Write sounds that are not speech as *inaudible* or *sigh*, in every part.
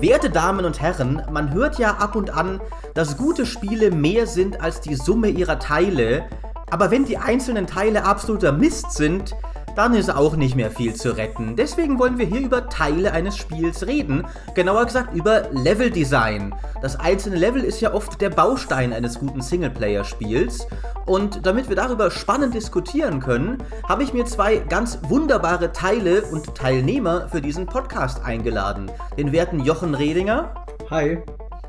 Werte Damen und Herren, man hört ja ab und an, dass gute Spiele mehr sind als die Summe ihrer Teile, aber wenn die einzelnen Teile absoluter Mist sind, dann ist auch nicht mehr viel zu retten. Deswegen wollen wir hier über Teile eines Spiels reden. Genauer gesagt über Leveldesign. Das einzelne Level ist ja oft der Baustein eines guten Singleplayer-Spiels. Und damit wir darüber spannend diskutieren können, habe ich mir zwei ganz wunderbare Teile und Teilnehmer für diesen Podcast eingeladen. Den werten Jochen Redinger. Hi.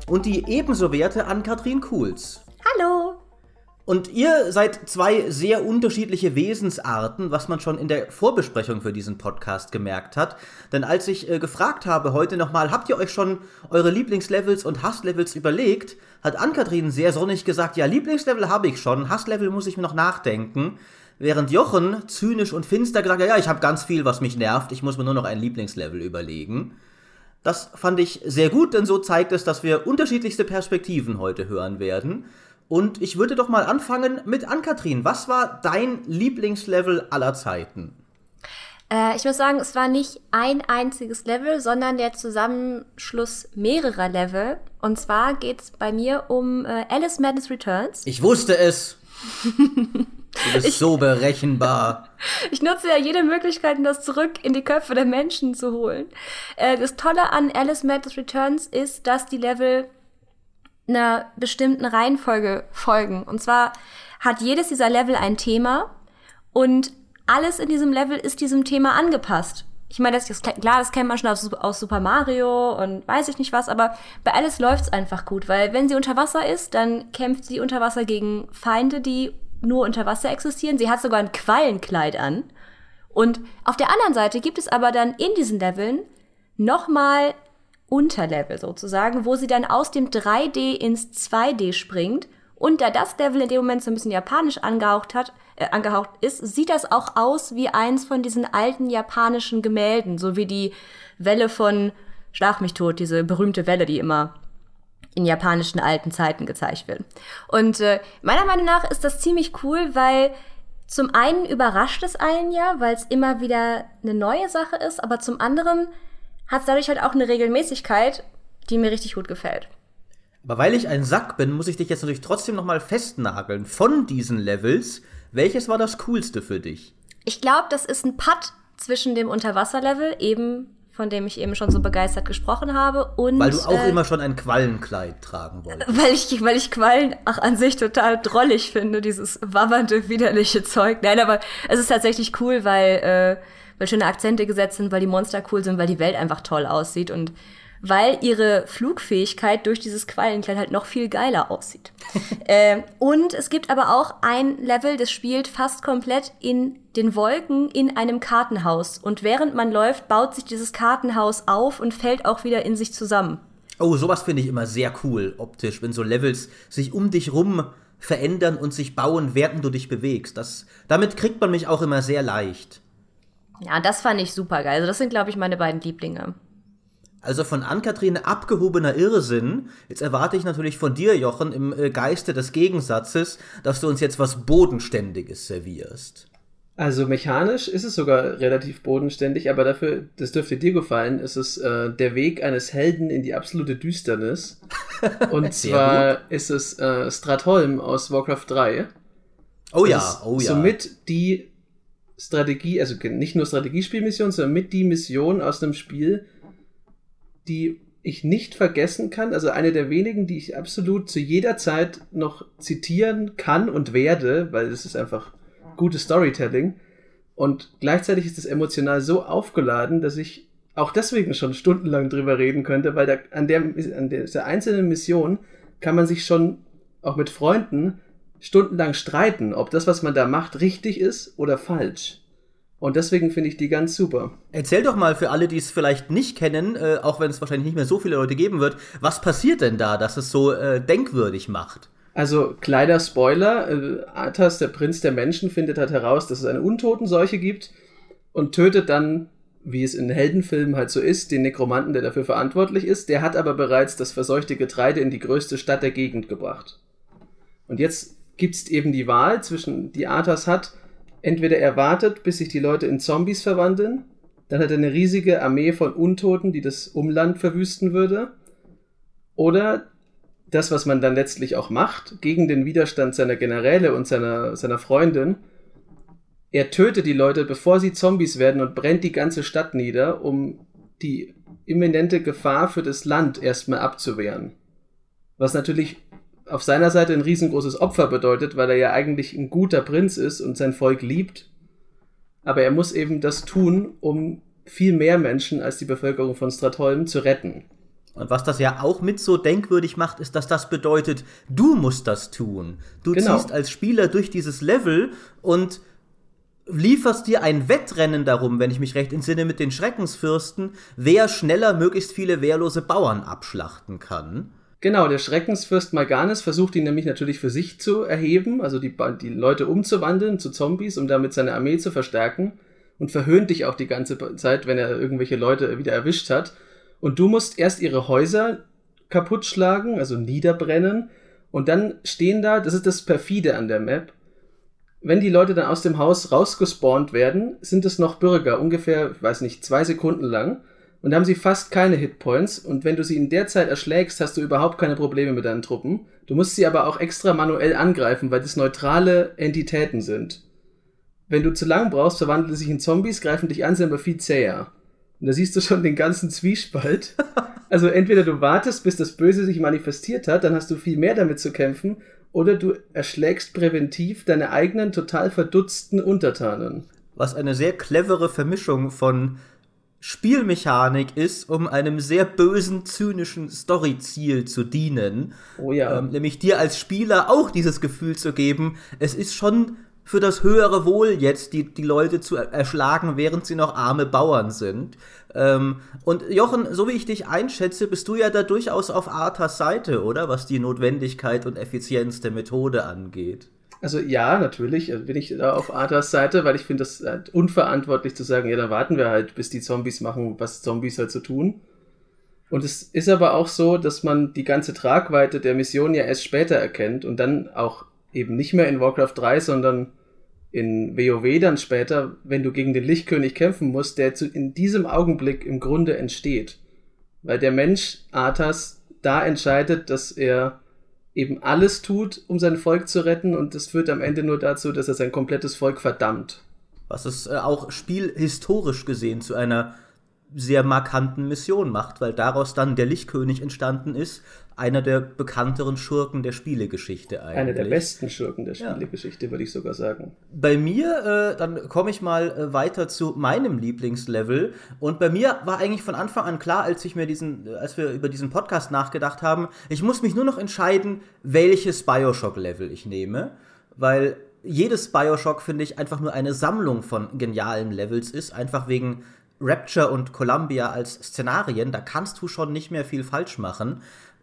Und die ebenso werte Ann-Kathrin Kuhls. Hallo. Und ihr seid zwei sehr unterschiedliche Wesensarten, was man schon in der Vorbesprechung für diesen Podcast gemerkt hat. Denn als ich äh, gefragt habe heute nochmal, habt ihr euch schon eure Lieblingslevels und Hasslevels überlegt, hat Ann-Kathrin sehr sonnig gesagt, ja, Lieblingslevel habe ich schon, Hasslevel muss ich mir noch nachdenken. Während Jochen zynisch und finster gesagt hat, ja, ich habe ganz viel, was mich nervt, ich muss mir nur noch ein Lieblingslevel überlegen. Das fand ich sehr gut, denn so zeigt es, dass wir unterschiedlichste Perspektiven heute hören werden. Und ich würde doch mal anfangen mit Ann-Kathrin. Was war dein Lieblingslevel aller Zeiten? Äh, ich muss sagen, es war nicht ein einziges Level, sondern der Zusammenschluss mehrerer Level. Und zwar geht es bei mir um äh, Alice Madness Returns. Ich wusste es. Du bist *laughs* ich, so berechenbar. *laughs* Ich nutze ja jede Möglichkeit, das zurück in die Köpfe der Menschen zu holen. Äh, das Tolle an Alice Madness Returns ist, dass die Level einer bestimmten Reihenfolge folgen. Und zwar hat jedes dieser Level ein Thema und alles in diesem Level ist diesem Thema angepasst. Ich meine, das ist klar, das kennt man schon aus, Super Mario und weiß ich nicht was, aber bei Alice läuft's einfach gut, weil wenn sie unter Wasser ist, dann kämpft sie unter Wasser gegen Feinde, die nur unter Wasser existieren. Sie hat sogar ein Quallenkleid an. Und auf der anderen Seite gibt es aber dann in diesen Leveln nochmal Unterlevel sozusagen, wo sie dann aus dem 3D ins 2D springt. Und da das Level in dem Moment so ein bisschen japanisch angehaucht hat, äh, angehaucht ist, sieht das auch aus wie eins von diesen alten japanischen Gemälden, so wie die Welle von Schlag mich tot, diese berühmte Welle, die immer in japanischen alten Zeiten gezeigt wird. Und äh, meiner Meinung nach ist das ziemlich cool, weil zum einen überrascht es einen ja, weil es immer wieder eine neue Sache ist, aber zum anderen hat es dadurch halt auch eine Regelmäßigkeit, die mir richtig gut gefällt. Aber weil ich ein Sack bin, muss ich dich jetzt natürlich trotzdem noch mal festnageln. Von diesen Levels, welches war das coolste für dich? Ich glaube, das ist ein Putt zwischen dem Unterwasserlevel, eben von dem ich eben schon so begeistert gesprochen habe. Und, weil du auch äh, immer schon ein Quallenkleid tragen wolltest. *laughs* Weil ich, weil ich Quallen auch an sich total drollig finde, dieses wabbernde, widerliche Zeug. Nein, aber es ist tatsächlich cool, weil äh, weil schöne Akzente gesetzt sind, weil die Monster cool sind, weil die Welt einfach toll aussieht und weil ihre Flugfähigkeit durch dieses Quallenkleid halt noch viel geiler aussieht. *laughs* äh, und es gibt aber auch ein Level, das spielt fast komplett in den Wolken in einem Kartenhaus. Und während man läuft, baut sich dieses Kartenhaus auf und fällt auch wieder in sich zusammen. Oh, sowas finde ich immer sehr cool optisch, wenn so Levels sich um dich rum verändern und sich bauen, während du dich bewegst. Das, damit kriegt man mich auch immer sehr leicht. Ja, das fand ich super geil. Also das sind, glaube ich, meine beiden Lieblinge. Also von Ann-Kathrin abgehobener Irrsinn. Jetzt erwarte ich natürlich von dir, Jochen, im äh, Geiste des Gegensatzes, dass du uns jetzt was Bodenständiges servierst. Also mechanisch ist es sogar relativ bodenständig, aber dafür, das dürfte dir gefallen, ist es äh, der Weg eines Helden in die absolute Düsternis. *laughs* Und zwar gut. ist es äh, Stratholm aus Warcraft 3. Oh ja, oh ja. Somit die Strategie, also nicht nur Strategiespielmission, sondern mit die Mission aus einem Spiel, die ich nicht vergessen kann. Also eine der wenigen, die ich absolut zu jeder Zeit noch zitieren kann und werde, weil es ist einfach gutes Storytelling. Und gleichzeitig ist es emotional so aufgeladen, dass ich auch deswegen schon stundenlang drüber reden könnte, weil da, an, der, an der einzelnen Mission kann man sich schon auch mit Freunden stundenlang streiten, ob das, was man da macht, richtig ist oder falsch. Und deswegen finde ich die ganz super. Erzähl doch mal für alle, die es vielleicht nicht kennen, äh, auch wenn es wahrscheinlich nicht mehr so viele Leute geben wird, was passiert denn da, dass es so äh, denkwürdig macht? Also, kleiner Spoiler, äh, Arthas, der Prinz der Menschen, findet halt heraus, dass es eine Untotenseuche gibt und tötet dann, wie es in Heldenfilmen halt so ist, den Nekromanten, der dafür verantwortlich ist. Der hat aber bereits das verseuchte Getreide in die größte Stadt der Gegend gebracht. Und jetzt gibt es eben die Wahl zwischen, die Arthas hat, entweder er wartet, bis sich die Leute in Zombies verwandeln, Dann hat er eine riesige Armee von Untoten, die das Umland verwüsten würde. Oder das, was man dann letztlich auch macht, gegen den Widerstand seiner Generäle und seiner, seiner Freundin. Er tötet die Leute, bevor sie Zombies werden und brennt die ganze Stadt nieder, um die imminente Gefahr für das Land erstmal abzuwehren. Was natürlich auf seiner Seite ein riesengroßes Opfer bedeutet, weil er ja eigentlich ein guter Prinz ist und sein Volk liebt. Aber er muss eben das tun, um viel mehr Menschen als die Bevölkerung von Stratholm zu retten. Und was das ja auch mit so denkwürdig macht, ist, dass das bedeutet, du musst das tun. Du Genau. ziehst als Spieler durch dieses Level und lieferst dir ein Wettrennen darum, wenn ich mich recht entsinne, mit den Schreckensfürsten, wer schneller möglichst viele wehrlose Bauern abschlachten kann. Genau, der Schreckensfürst Malganis versucht ihn nämlich natürlich für sich zu erheben, also die, die Leute umzuwandeln zu Zombies, um damit seine Armee zu verstärken und verhöhnt dich auch die ganze Zeit, wenn er irgendwelche Leute wieder erwischt hat. Und du musst erst ihre Häuser kaputt schlagen, also niederbrennen, und dann stehen da, das ist das perfide an der Map, wenn die Leute dann aus dem Haus rausgespawnt werden, sind es noch Bürger, ungefähr, ich weiß nicht, zwei Sekunden lang. Und da haben sie fast keine Hitpoints. Und wenn du sie in der Zeit erschlägst, hast du überhaupt keine Probleme mit deinen Truppen. Du musst sie aber auch extra manuell angreifen, weil das neutrale Entitäten sind. Wenn du zu lang brauchst, verwandeln sie sich in Zombies, greifen dich an, sind aber viel zäher. Und da siehst du schon den ganzen Zwiespalt. *laughs* Also entweder du wartest, bis das Böse sich manifestiert hat, dann hast du viel mehr damit zu kämpfen, oder du erschlägst präventiv deine eigenen total verdutzten Untertanen. Was eine sehr clevere Vermischung von Spielmechanik ist, um einem sehr bösen, zynischen Storyziel zu dienen. Oh ja. Ähm, nämlich dir als Spieler auch dieses Gefühl zu geben, es ist schon für das höhere Wohl jetzt, die, die Leute zu er- erschlagen, während sie noch arme Bauern sind. Ähm, und Jochen, so wie ich dich einschätze, bist du ja da durchaus auf Arthas Seite, oder? Was die Notwendigkeit und Effizienz der Methode angeht. Also ja, natürlich also bin ich da auf Arthas Seite, weil ich finde das halt unverantwortlich zu sagen, ja, dann warten wir halt, bis die Zombies machen, was Zombies halt so tun. Und es ist aber auch so, dass man die ganze Tragweite der Mission ja erst später erkennt und dann auch eben nicht mehr in Warcraft 3, sondern in WoW dann später, wenn du gegen den Lichtkönig kämpfen musst, der zu, in diesem Augenblick im Grunde entsteht. Weil der Mensch Arthas da entscheidet, dass er eben alles tut, um sein Volk zu retten und das führt am Ende nur dazu, dass er sein komplettes Volk verdammt. Was es äh, auch spielhistorisch gesehen zu einer sehr markanten Mission macht, weil daraus dann der Lichtkönig entstanden ist, einer der bekannteren Schurken der Spielegeschichte eigentlich. Einer der besten Schurken der Ja. Spielegeschichte, würde ich sogar sagen. Bei mir, äh, dann komme ich mal äh, weiter zu meinem Lieblingslevel. Und bei mir war eigentlich von Anfang an klar, als ich mir diesen, äh, als wir über diesen Podcast nachgedacht haben, ich muss mich nur noch entscheiden, welches Bioshock-Level ich nehme, weil jedes Bioshock finde ich einfach nur eine Sammlung von genialen Levels ist, einfach wegen Rapture und Columbia als Szenarien. Da kannst du schon nicht mehr viel falsch machen.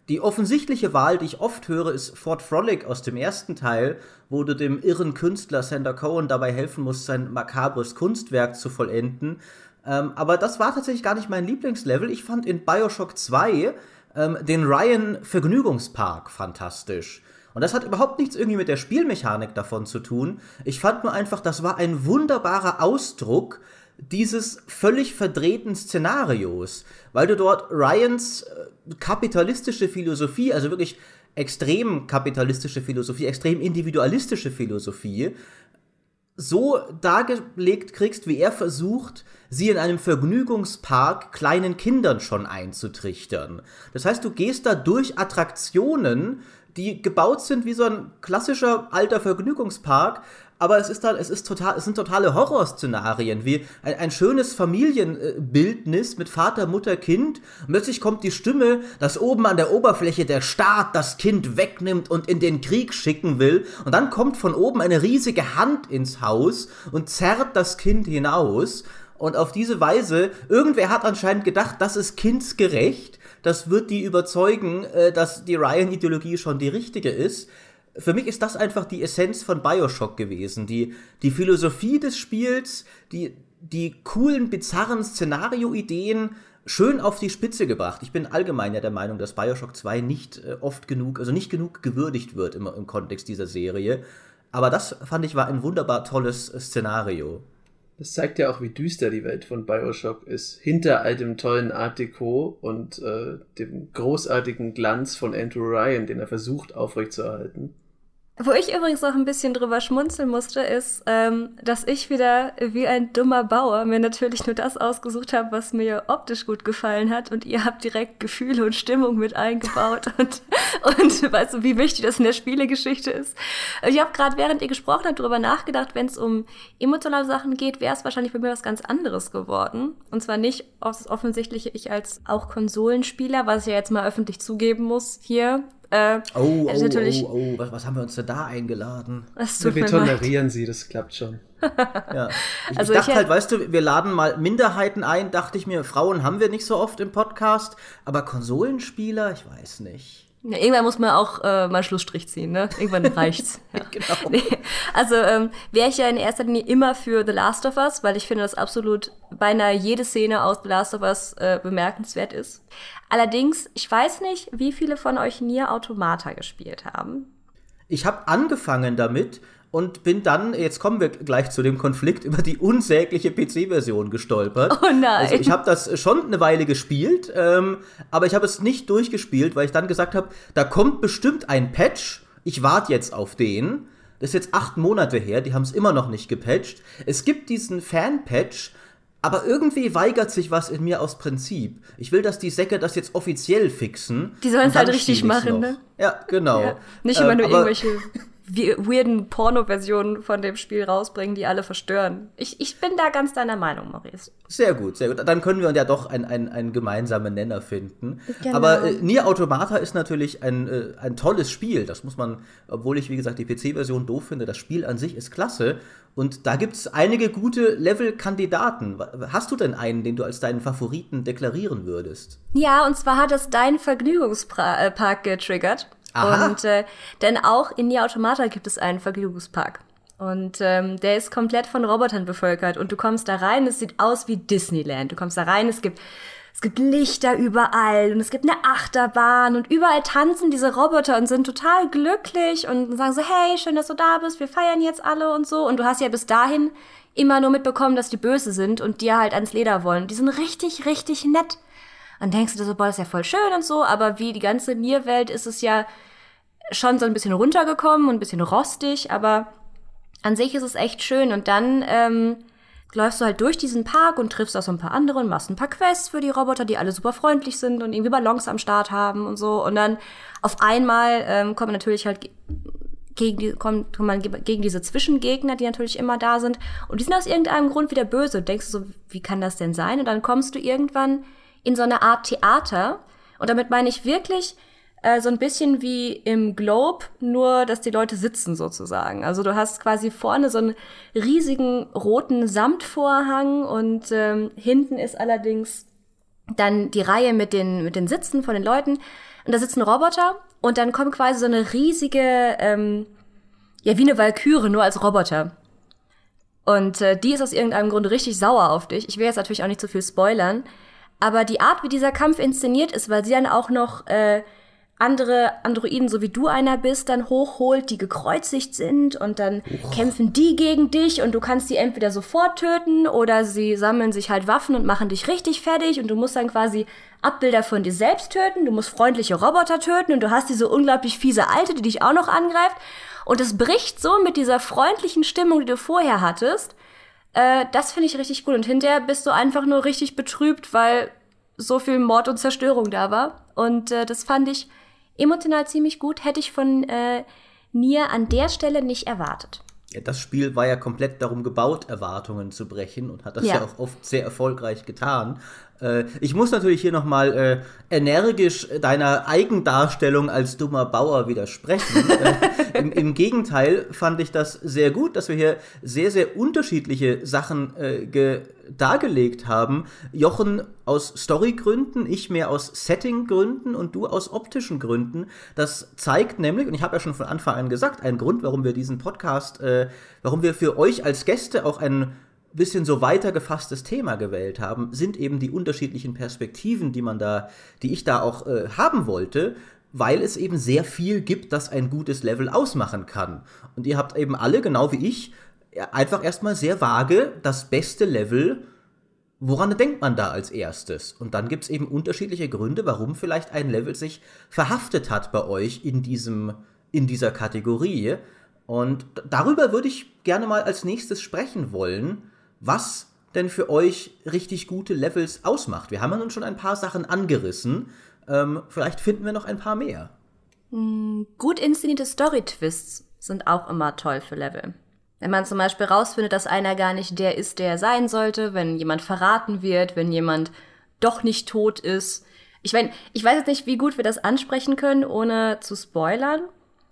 Die offensichtliche Wahl, die ich oft höre, ist Fort Frolic aus dem ersten Teil, wo du dem irren Künstler Sander Cohen dabei helfen musst, sein makabres Kunstwerk zu vollenden. Ähm, aber das war tatsächlich gar nicht mein Lieblingslevel. Ich fand in Bioshock 2 ähm, den Ryan Vergnügungspark fantastisch. Und das hat überhaupt nichts irgendwie mit der Spielmechanik davon zu tun. Ich fand nur einfach, das war ein wunderbarer Ausdruck dieses völlig verdrehten Szenarios, weil du dort Ryans äh, kapitalistische Philosophie, also wirklich extrem kapitalistische Philosophie, extrem individualistische Philosophie, so dargelegt kriegst, wie er versucht, sie in einem Vergnügungspark kleinen Kindern schon einzutrichtern. Das heißt, du gehst da durch Attraktionen, die gebaut sind wie so ein klassischer alter Vergnügungspark, aber es ist dann, es ist total, es sind totale Horrorszenarien, wie ein, ein schönes Familienbildnis mit Vater, Mutter, Kind. Und plötzlich kommt die Stimme, dass oben an der Oberfläche der Staat das Kind wegnimmt und in den Krieg schicken will. Und dann kommt von oben eine riesige Hand ins Haus und zerrt das Kind hinaus. Und auf diese Weise, irgendwer hat anscheinend gedacht, das ist kindsgerecht. Das wird die überzeugen, äh, dass die Ryan-Ideologie schon die richtige ist für mich ist das einfach die Essenz von Bioshock gewesen. Die, die Philosophie des Spiels, die, die coolen, bizarren Szenario-Ideen schön auf die Spitze gebracht. Ich bin allgemein ja der Meinung, dass Bioshock 2 nicht äh, oft genug, also nicht genug gewürdigt wird im, im Kontext dieser Serie. Aber das fand ich war ein wunderbar tolles äh, Szenario. Das zeigt ja auch, wie düster die Welt von Bioshock ist. Hinter all dem tollen Art Deco und äh, dem großartigen Glanz von Andrew Ryan, den er versucht aufrechtzuerhalten. Wo ich übrigens noch ein bisschen drüber schmunzeln musste, ist, ähm, dass ich wieder wie ein dummer Bauer mir natürlich nur das ausgesucht habe, was mir optisch gut gefallen hat und ihr habt direkt Gefühle und Stimmung mit eingebaut *laughs* und, und weißt du, wie wichtig das in der Spielegeschichte ist. Ich habe gerade, während ihr gesprochen habt, darüber nachgedacht, wenn es um emotionale Sachen geht, wäre es wahrscheinlich bei mir was ganz anderes geworden. Und zwar nicht aus das offensichtliche ich als auch Konsolenspieler, was ich ja jetzt mal öffentlich zugeben muss hier, äh, oh, oh, natürlich, oh, oh, was, was, haben wir uns denn da eingeladen? Wir tolerieren sie, das klappt schon. *laughs* ja. Ich, also ich dachte ich halt, weißt du, wir laden mal Minderheiten ein, dachte ich mir, Frauen haben wir nicht so oft im Podcast, aber Konsolenspieler, ich weiß nicht. Ja, irgendwann muss man auch äh, mal Schlussstrich ziehen, ne? Irgendwann *laughs* reicht's. Ja. genau. *laughs* Nee. Also ähm, wäre ich ja in erster Linie immer für The Last of Us, weil ich finde, dass absolut beinahe jede Szene aus The Last of Us äh, bemerkenswert ist. Allerdings, ich weiß nicht, wie viele von euch Nier Automata gespielt haben. Ich habe angefangen damit und bin dann, jetzt kommen wir gleich zu dem Konflikt, über die unsägliche PC-Version gestolpert. Oh nein. Also ich habe das schon eine Weile gespielt, ähm, aber ich habe es nicht durchgespielt, weil ich dann gesagt habe, da kommt bestimmt ein Patch. Ich warte jetzt auf den. Das ist jetzt acht Monate her, die haben es immer noch nicht gepatcht. Es gibt diesen Fan-Patch, aber irgendwie weigert sich was in mir aus Prinzip. Ich will, dass die Säcke das jetzt offiziell fixen. Die sollen es halt richtig machen, ne? Ja, genau. Ja. Nicht immer ähm, nur irgendwelche *laughs* weirden Porno-Versionen von dem Spiel rausbringen, die alle verstören. Ich, ich bin da ganz deiner Meinung, Maurice. Sehr gut, sehr gut. Dann können wir ja doch einen, einen, einen gemeinsamen Nenner finden. Genau. Aber äh, Nier Automata ist natürlich ein, äh, ein tolles Spiel. Das muss man, obwohl ich, wie gesagt, die PC-Version doof finde, das Spiel an sich ist klasse. Und da gibt es einige gute Level-Kandidaten. Hast du denn einen, den du als deinen Favoriten deklarieren würdest? Ja, und zwar hat es dein Vergnügungspark getriggert. Aha. Und äh, denn auch in Nier Automata gibt es einen Vergnügungspark. Und ähm, der ist komplett von Robotern bevölkert. Und du kommst da rein, es sieht aus wie Disneyland. Du kommst da rein, es gibt es gibt Lichter überall und es gibt eine Achterbahn und überall tanzen diese Roboter und sind total glücklich und sagen so, hey, schön, dass du da bist, wir feiern jetzt alle und so. Und du hast ja bis dahin immer nur mitbekommen, dass die böse sind und dir halt ans Leder wollen. Die sind richtig, richtig nett. Dann denkst du dir so, boah, das ist ja voll schön und so, aber wie die ganze Nier-Welt ist es ja schon so ein bisschen runtergekommen und ein bisschen rostig, aber an sich ist es echt schön. Und dann ähm, läufst du halt durch diesen Park und triffst auch so ein paar andere und machst ein paar Quests für die Roboter, die alle super freundlich sind und irgendwie Ballons am Start haben und so. Und dann auf einmal ähm, kommt man natürlich halt gegen, die, kommt, kommt man gegen diese Zwischengegner, die natürlich immer da sind. Und die sind aus irgendeinem Grund wieder böse. Und denkst du so, wie kann das denn sein? Und dann kommst du irgendwann in so eine Art Theater. Und damit meine ich wirklich äh, so ein bisschen wie im Globe, nur dass die Leute sitzen sozusagen. Also du hast quasi vorne so einen riesigen roten Samtvorhang und ähm, hinten ist allerdings dann die Reihe mit den, mit den Sitzen von den Leuten. Und da sitzen Roboter und dann kommt quasi so eine riesige, ähm, ja, wie eine Walküre, nur als Roboter. Und äh, die ist aus irgendeinem Grund richtig sauer auf dich. Ich will jetzt natürlich auch nicht zu viel spoilern. Aber die Art, wie dieser Kampf inszeniert ist, weil sie dann auch noch äh, andere Androiden, so wie du einer bist, dann hochholt, die gekreuzigt sind und dann oh. kämpfen die gegen dich und du kannst die entweder sofort töten oder sie sammeln sich halt Waffen und machen dich richtig fertig und du musst dann quasi Abbilder von dir selbst töten, du musst freundliche Roboter töten und du hast diese unglaublich fiese Alte, die dich auch noch angreift und es bricht so mit dieser freundlichen Stimmung, die du vorher hattest äh, das finde ich richtig cool. Und hinterher bist du einfach nur richtig betrübt, weil so viel Mord und Zerstörung da war. Und äh, das fand ich emotional ziemlich gut. Hätte ich von äh, Nier an der Stelle nicht erwartet. Ja, das Spiel war ja komplett darum gebaut, Erwartungen zu brechen und hat das ja, ja auch oft sehr erfolgreich getan. Äh, ich muss natürlich hier nochmal äh, energisch deiner Eigendarstellung als dummer Bauer widersprechen. *laughs* äh, im, im, Gegenteil fand ich das sehr gut, dass wir hier sehr, sehr unterschiedliche Sachen äh, dargelegt haben. Jochen aus Storygründen, ich mehr aus Settinggründen und du aus optischen Gründen. Das zeigt nämlich, und ich habe ja schon von Anfang an gesagt, ein Grund, warum wir diesen Podcast, äh, warum wir für euch als Gäste auch einen bisschen so weiter gefasstes Thema gewählt haben, sind eben die unterschiedlichen Perspektiven, die man da, die ich da auch äh, haben wollte, weil es eben sehr viel gibt, das ein gutes Level ausmachen kann. Und ihr habt eben alle, genau wie ich, einfach erstmal sehr vage das beste Level. Woran denkt man da als erstes? Und dann gibt es eben unterschiedliche Gründe, warum vielleicht ein Level sich verhaftet hat bei euch in, diesem, in dieser Kategorie. Und darüber würde ich gerne mal als nächstes sprechen wollen, was denn für euch richtig gute Levels ausmacht. Wir haben ja nun schon ein paar Sachen angerissen. Ähm, vielleicht finden wir noch ein paar mehr. Hm, gut inszenierte Story-Twists sind auch immer toll für Level. Wenn man zum Beispiel rausfindet, dass einer gar nicht der ist, der er sein sollte, wenn jemand verraten wird, wenn jemand doch nicht tot ist. Ich meine, ich weiß jetzt nicht, wie gut wir das ansprechen können, ohne zu spoilern.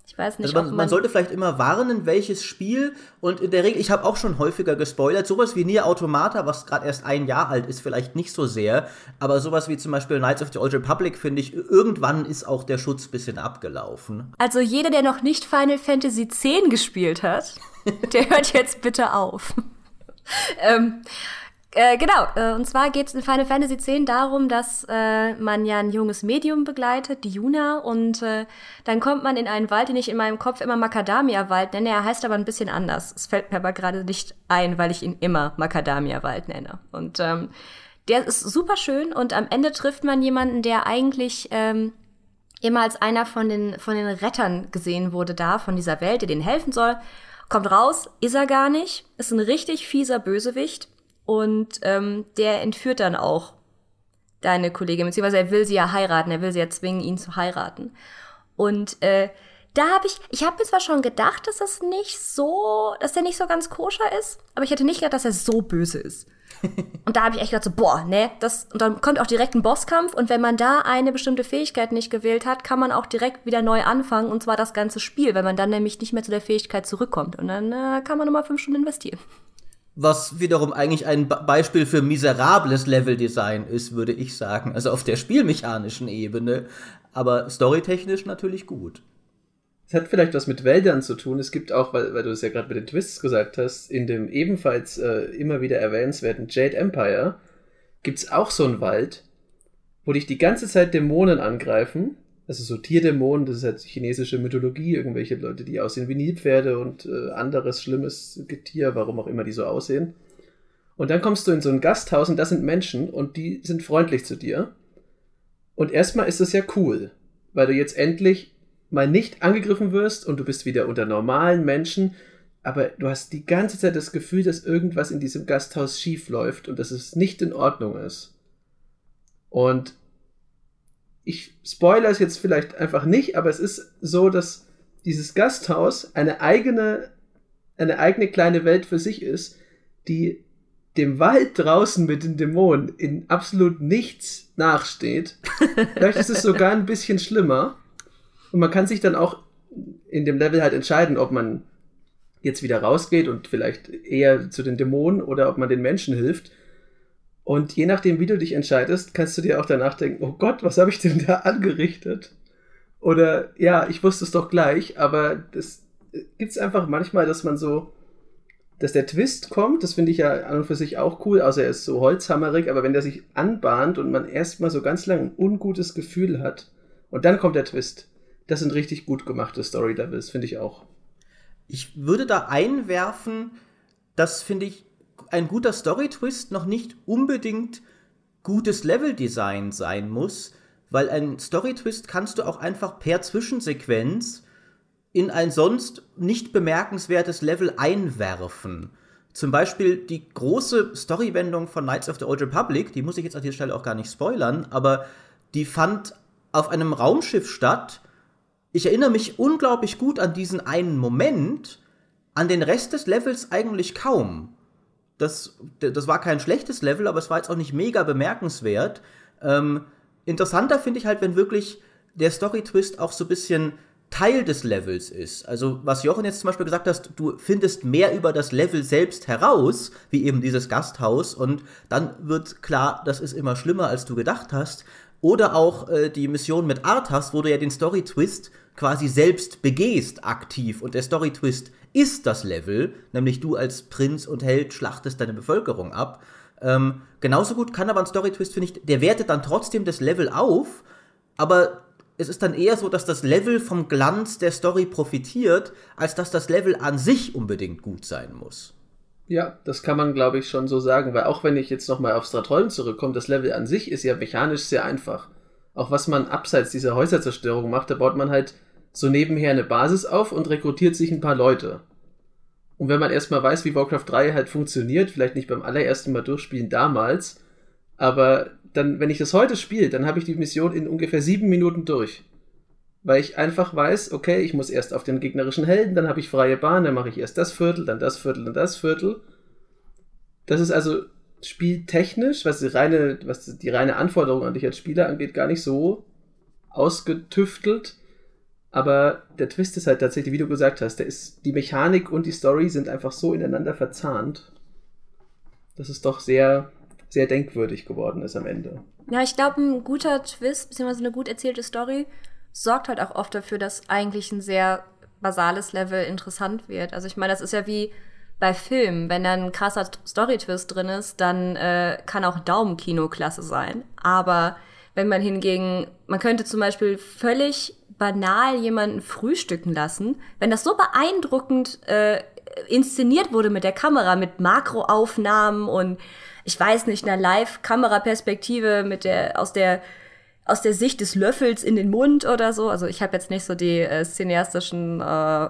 Ich weiß nicht, also man, man, man, sollte vielleicht immer warnen, welches Spiel. Und in der Regel, ich habe auch schon häufiger gespoilert. Sowas wie Nier Automata, was gerade erst ein Jahr alt ist, vielleicht nicht so sehr. Aber sowas wie zum Beispiel Knights of the Old Republic, finde ich, irgendwann ist auch der Schutz ein bisschen abgelaufen. Also jeder, der noch nicht Final Fantasy X gespielt hat, *laughs* der hört jetzt bitte auf. ähm, äh, genau, äh, und zwar geht es in Final Fantasy X darum, dass äh, man ja ein junges Medium begleitet, die Juna, und äh, dann kommt man in einen Wald, den ich in meinem Kopf immer Macadamia-Wald nenne. Er heißt aber ein bisschen anders. Es fällt mir aber gerade nicht ein, weil ich ihn immer Macadamia-Wald nenne. Und ähm, der ist super schön und am Ende trifft man jemanden, der eigentlich ähm, immer als einer von den, von den Rettern gesehen wurde da, von dieser Welt, der denen helfen soll. Kommt raus, ist er gar nicht, ist ein richtig fieser Bösewicht und ähm, der entführt dann auch deine Kollegin, beziehungsweise er will sie ja heiraten, er will sie ja zwingen, ihn zu heiraten. Und äh, da habe ich, ich habe mir zwar schon gedacht, dass das nicht so, dass der nicht so ganz koscher ist, aber ich hätte nicht gedacht, dass er so böse ist. *laughs* und da habe ich echt gedacht so, boah, ne, das, und dann kommt auch direkt ein Bosskampf und wenn man da eine bestimmte Fähigkeit nicht gewählt hat, kann man auch direkt wieder neu anfangen und zwar das ganze Spiel, weil man dann nämlich nicht mehr zu der Fähigkeit zurückkommt und dann äh, kann man nochmal fünf Stunden investieren was wiederum eigentlich ein Beispiel für miserables Leveldesign ist, würde ich sagen. Also auf der spielmechanischen Ebene, aber storytechnisch natürlich gut. Es hat vielleicht was mit Wäldern zu tun. Es gibt auch, weil, weil du es ja gerade mit den Twists gesagt hast, in dem ebenfalls äh, immer wieder erwähnenswerten Jade Empire gibt es auch so einen Wald, wo dich die ganze Zeit Dämonen angreifen also so Tierdämonen, das ist halt chinesische Mythologie, irgendwelche Leute, die aussehen wie Nilpferde und äh, anderes schlimmes Getier, warum auch immer die so aussehen. Und dann kommst du in so ein Gasthaus und das sind Menschen und die sind freundlich zu dir. Und erstmal ist das ja cool, weil du jetzt endlich mal nicht angegriffen wirst und du bist wieder unter normalen Menschen, aber du hast die ganze Zeit das Gefühl, dass irgendwas in diesem Gasthaus schief läuft und dass es nicht in Ordnung ist. Und ich spoilere es jetzt vielleicht einfach nicht, aber es ist so, dass dieses Gasthaus eine eigene, eine eigene kleine Welt für sich ist, die dem Wald draußen mit den Dämonen in absolut nichts nachsteht. *laughs* Vielleicht ist es sogar ein bisschen schlimmer. Und man kann sich dann auch in dem Level halt entscheiden, ob man jetzt wieder rausgeht und vielleicht eher zu den Dämonen oder ob man den Menschen hilft. Und je nachdem, wie du dich entscheidest, kannst du dir auch danach denken, oh Gott, was habe ich denn da angerichtet? Oder ja, ich wusste es doch gleich, aber das gibt es einfach manchmal, dass man so, dass der Twist kommt, das finde ich ja an und für sich auch cool, außer er ist so holzhammerig, aber wenn der sich anbahnt und man erstmal so ganz lang ein ungutes Gefühl hat und dann kommt der Twist, das sind richtig gut gemachte Story Levels, finde ich auch. Ich würde da einwerfen, das finde ich ein guter Story-Twist noch nicht unbedingt gutes Level-Design sein muss, weil ein Story-Twist kannst du auch einfach per Zwischensequenz in ein sonst nicht bemerkenswertes Level einwerfen. Zum Beispiel die große Storywendung von Knights of the Old Republic, die muss ich jetzt an dieser Stelle auch gar nicht spoilern, aber die fand auf einem Raumschiff statt. Ich erinnere mich unglaublich gut an diesen einen Moment, an den Rest des Levels eigentlich kaum das, das war kein schlechtes Level, aber es war jetzt auch nicht mega bemerkenswert. Ähm, interessanter finde ich halt, wenn wirklich der Story-Twist auch so ein bisschen Teil des Levels ist. Also, was Jochen jetzt zum Beispiel gesagt hast, du findest mehr über das Level selbst heraus, wie eben dieses Gasthaus, und dann wird klar, das ist immer schlimmer, als du gedacht hast. Oder auch äh, die Mission mit Arthas, wo du ja den Story-Twist quasi selbst begehst aktiv und der Story-Twist ist das Level, nämlich du als Prinz und Held schlachtest deine Bevölkerung ab. Ähm, genauso gut kann aber ein Story-Twist, finde ich, der wertet dann trotzdem das Level auf, aber es ist dann eher so, dass das Level vom Glanz der Story profitiert, als dass das Level an sich unbedingt gut sein muss. Ja, das kann man, glaube ich, schon so sagen, weil auch wenn ich jetzt nochmal auf Stratholm zurückkomme, das Level an sich ist ja mechanisch sehr einfach. Auch was man abseits dieser Häuserzerstörung macht, da baut man halt so nebenher eine Basis auf und rekrutiert sich ein paar Leute. Und wenn man erstmal weiß, wie Warcraft 3 halt funktioniert, vielleicht nicht beim allerersten Mal durchspielen damals, aber dann, wenn ich das heute spiele, dann habe ich die Mission in ungefähr sieben Minuten durch. Weil ich einfach weiß, okay, ich muss erst auf den gegnerischen Helden, dann habe ich freie Bahn, dann mache ich erst das Viertel, dann das Viertel, dann das Viertel. Das ist also spieltechnisch, was die reine, was die reine Anforderung an dich als Spieler angeht, gar nicht so ausgetüftelt. Aber der Twist ist halt tatsächlich, wie du gesagt hast, der ist, die Mechanik und die Story sind einfach so ineinander verzahnt, dass es doch sehr, sehr denkwürdig geworden ist am Ende. Ja, ich glaube, ein guter Twist, beziehungsweise eine gut erzählte Story, sorgt halt auch oft dafür, dass eigentlich ein sehr basales Level interessant wird. Also ich meine, das ist ja wie bei Filmen, wenn da ein krasser Story-Twist drin ist, dann äh, kann auch Daumenkino klasse sein. Aber wenn man hingegen, man könnte zum Beispiel völlig banal jemanden frühstücken lassen, wenn das so beeindruckend äh, inszeniert wurde mit der Kamera, mit Makroaufnahmen und ich weiß nicht, einer Live-Kameraperspektive mit der aus der aus der Sicht des Löffels in den Mund oder so. Also ich habe jetzt nicht so die äh, cineastischen äh,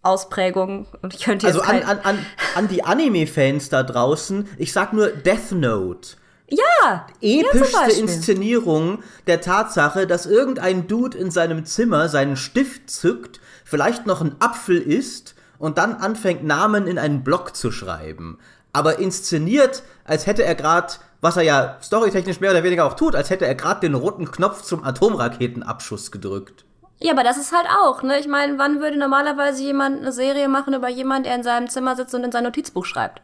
Ausprägungen und ich könnte jetzt Also an, an, an, an die Anime-Fans da draußen, ich sag nur Death Note. Ja! Epischste ja, Inszenierung der Tatsache, dass irgendein Dude in seinem Zimmer seinen Stift zückt, vielleicht noch einen Apfel isst und dann anfängt, Namen in einen Block zu schreiben. Aber inszeniert, als hätte er gerade, was er ja storytechnisch mehr oder weniger auch tut, als hätte er gerade den roten Knopf zum Atomraketenabschuss gedrückt. Ja, aber das ist halt auch, ne? Ich meine, wann würde normalerweise jemand eine Serie machen über jemanden, der in seinem Zimmer sitzt und in sein Notizbuch schreibt?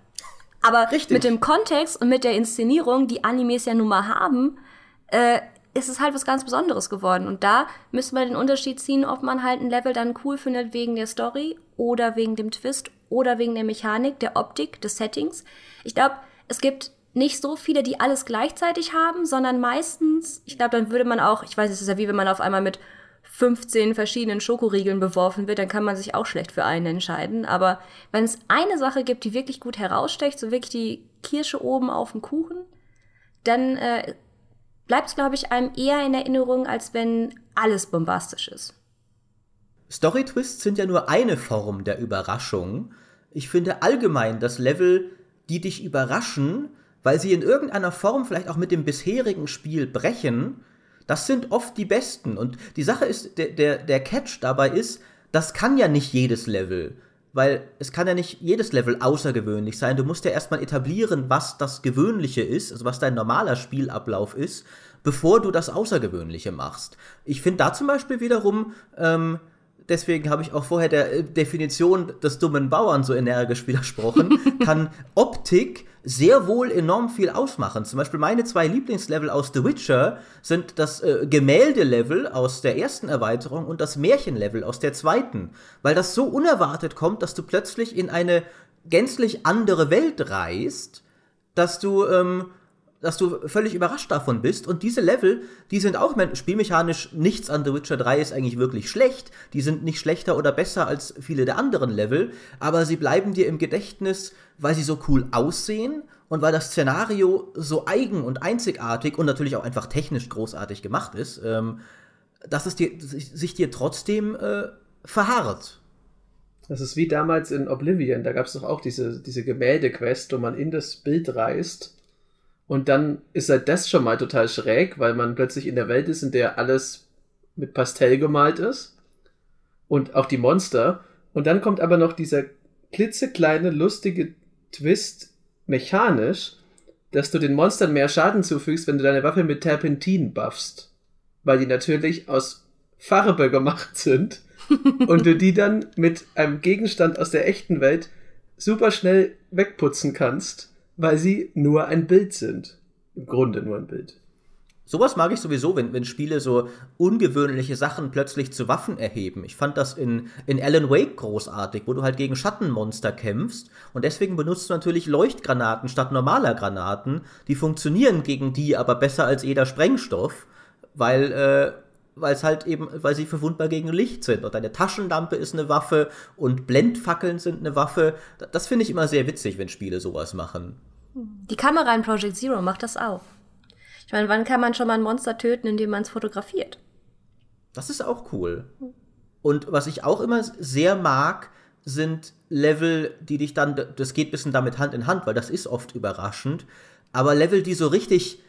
Aber Richtig. mit dem Kontext und mit der Inszenierung, die Animes ja nun mal haben, äh, ist es halt was ganz Besonderes geworden. Und da müssen wir den Unterschied ziehen, ob man halt ein Level dann cool findet wegen der Story oder wegen dem Twist oder wegen der Mechanik, der Optik, des Settings. Ich glaube, es gibt nicht so viele, die alles gleichzeitig haben, sondern meistens, ich glaube, dann würde man auch, ich weiß, es ist ja wie wenn man auf einmal mit 15 verschiedenen Schokoriegeln beworfen wird, dann kann man sich auch schlecht für einen entscheiden. Aber wenn es eine Sache gibt, die wirklich gut herausstecht, so wirklich die Kirsche oben auf dem Kuchen, dann äh, bleibt es, glaube ich, einem eher in Erinnerung, als wenn alles bombastisch ist. Story-Twists sind ja nur eine Form der Überraschung. Ich finde allgemein, dass Level, die dich überraschen, weil sie in irgendeiner Form vielleicht auch mit dem bisherigen Spiel brechen, das sind oft die besten. Und die Sache ist, der, der, der Catch dabei ist, das kann ja nicht jedes Level. Weil es kann ja nicht jedes Level außergewöhnlich sein. Du musst ja erstmal etablieren, was das Gewöhnliche ist, also was dein normaler Spielablauf ist, bevor du das Außergewöhnliche machst. Ich finde da zum Beispiel wiederum, ähm, deswegen habe ich auch vorher der äh, Definition des dummen Bauern so energisch *laughs* widersprochen, kann Optik sehr wohl enorm viel ausmachen. Zum Beispiel meine zwei Lieblingslevel aus The Witcher sind das äh, Gemäldelevel aus der ersten Erweiterung und das Märchenlevel aus der zweiten, weil das so unerwartet kommt, dass du plötzlich in eine gänzlich andere Welt reist, dass du ähm, dass du völlig überrascht davon bist. Und diese Level, die sind auch spielmechanisch nichts an The Witcher 3 ist eigentlich wirklich schlecht. Die sind nicht schlechter oder besser als viele der anderen Level, aber sie bleiben dir im Gedächtnis, weil sie so cool aussehen und weil das Szenario so eigen und einzigartig und natürlich auch einfach technisch großartig gemacht ist, ähm, dass es dir, sich dir trotzdem äh, verharrt. Das ist wie damals in Oblivion, da gab es doch auch diese, diese Gemälde-Quest, wo man in das Bild reist und dann ist halt das schon mal total schräg, weil man plötzlich in der Welt ist, in der alles mit Pastell gemalt ist. Und auch die Monster. Und dann kommt aber noch dieser klitzekleine, lustige Twist mechanisch, dass du den Monstern mehr Schaden zufügst, wenn du deine Waffe mit Terpentin buffst. Weil die natürlich aus Farbe gemacht sind. *laughs* und du die dann mit einem Gegenstand aus der echten Welt super schnell wegputzen kannst weil sie nur ein Bild sind. Im Grunde nur ein Bild. Sowas mag ich sowieso, wenn, wenn Spiele so ungewöhnliche Sachen plötzlich zu Waffen erheben. Ich fand das in, in Alan Wake großartig, wo du halt gegen Schattenmonster kämpfst und deswegen benutzt du natürlich Leuchtgranaten statt normaler Granaten. Die funktionieren gegen die aber besser als jeder Sprengstoff, weil, äh, es halt eben, weil sie verwundbar gegen Licht sind. Und deine Taschenlampe ist eine Waffe und Blendfackeln sind eine Waffe. Das finde ich immer sehr witzig, wenn Spiele sowas machen. Die Kamera in Project Zero macht das auch. Ich meine, wann kann man schon mal ein Monster töten, indem man es fotografiert? Das ist auch cool. Und was ich auch immer sehr mag, sind Level, die dich dann, das geht ein bisschen damit Hand in Hand, weil das ist oft überraschend, aber Level, die so richtig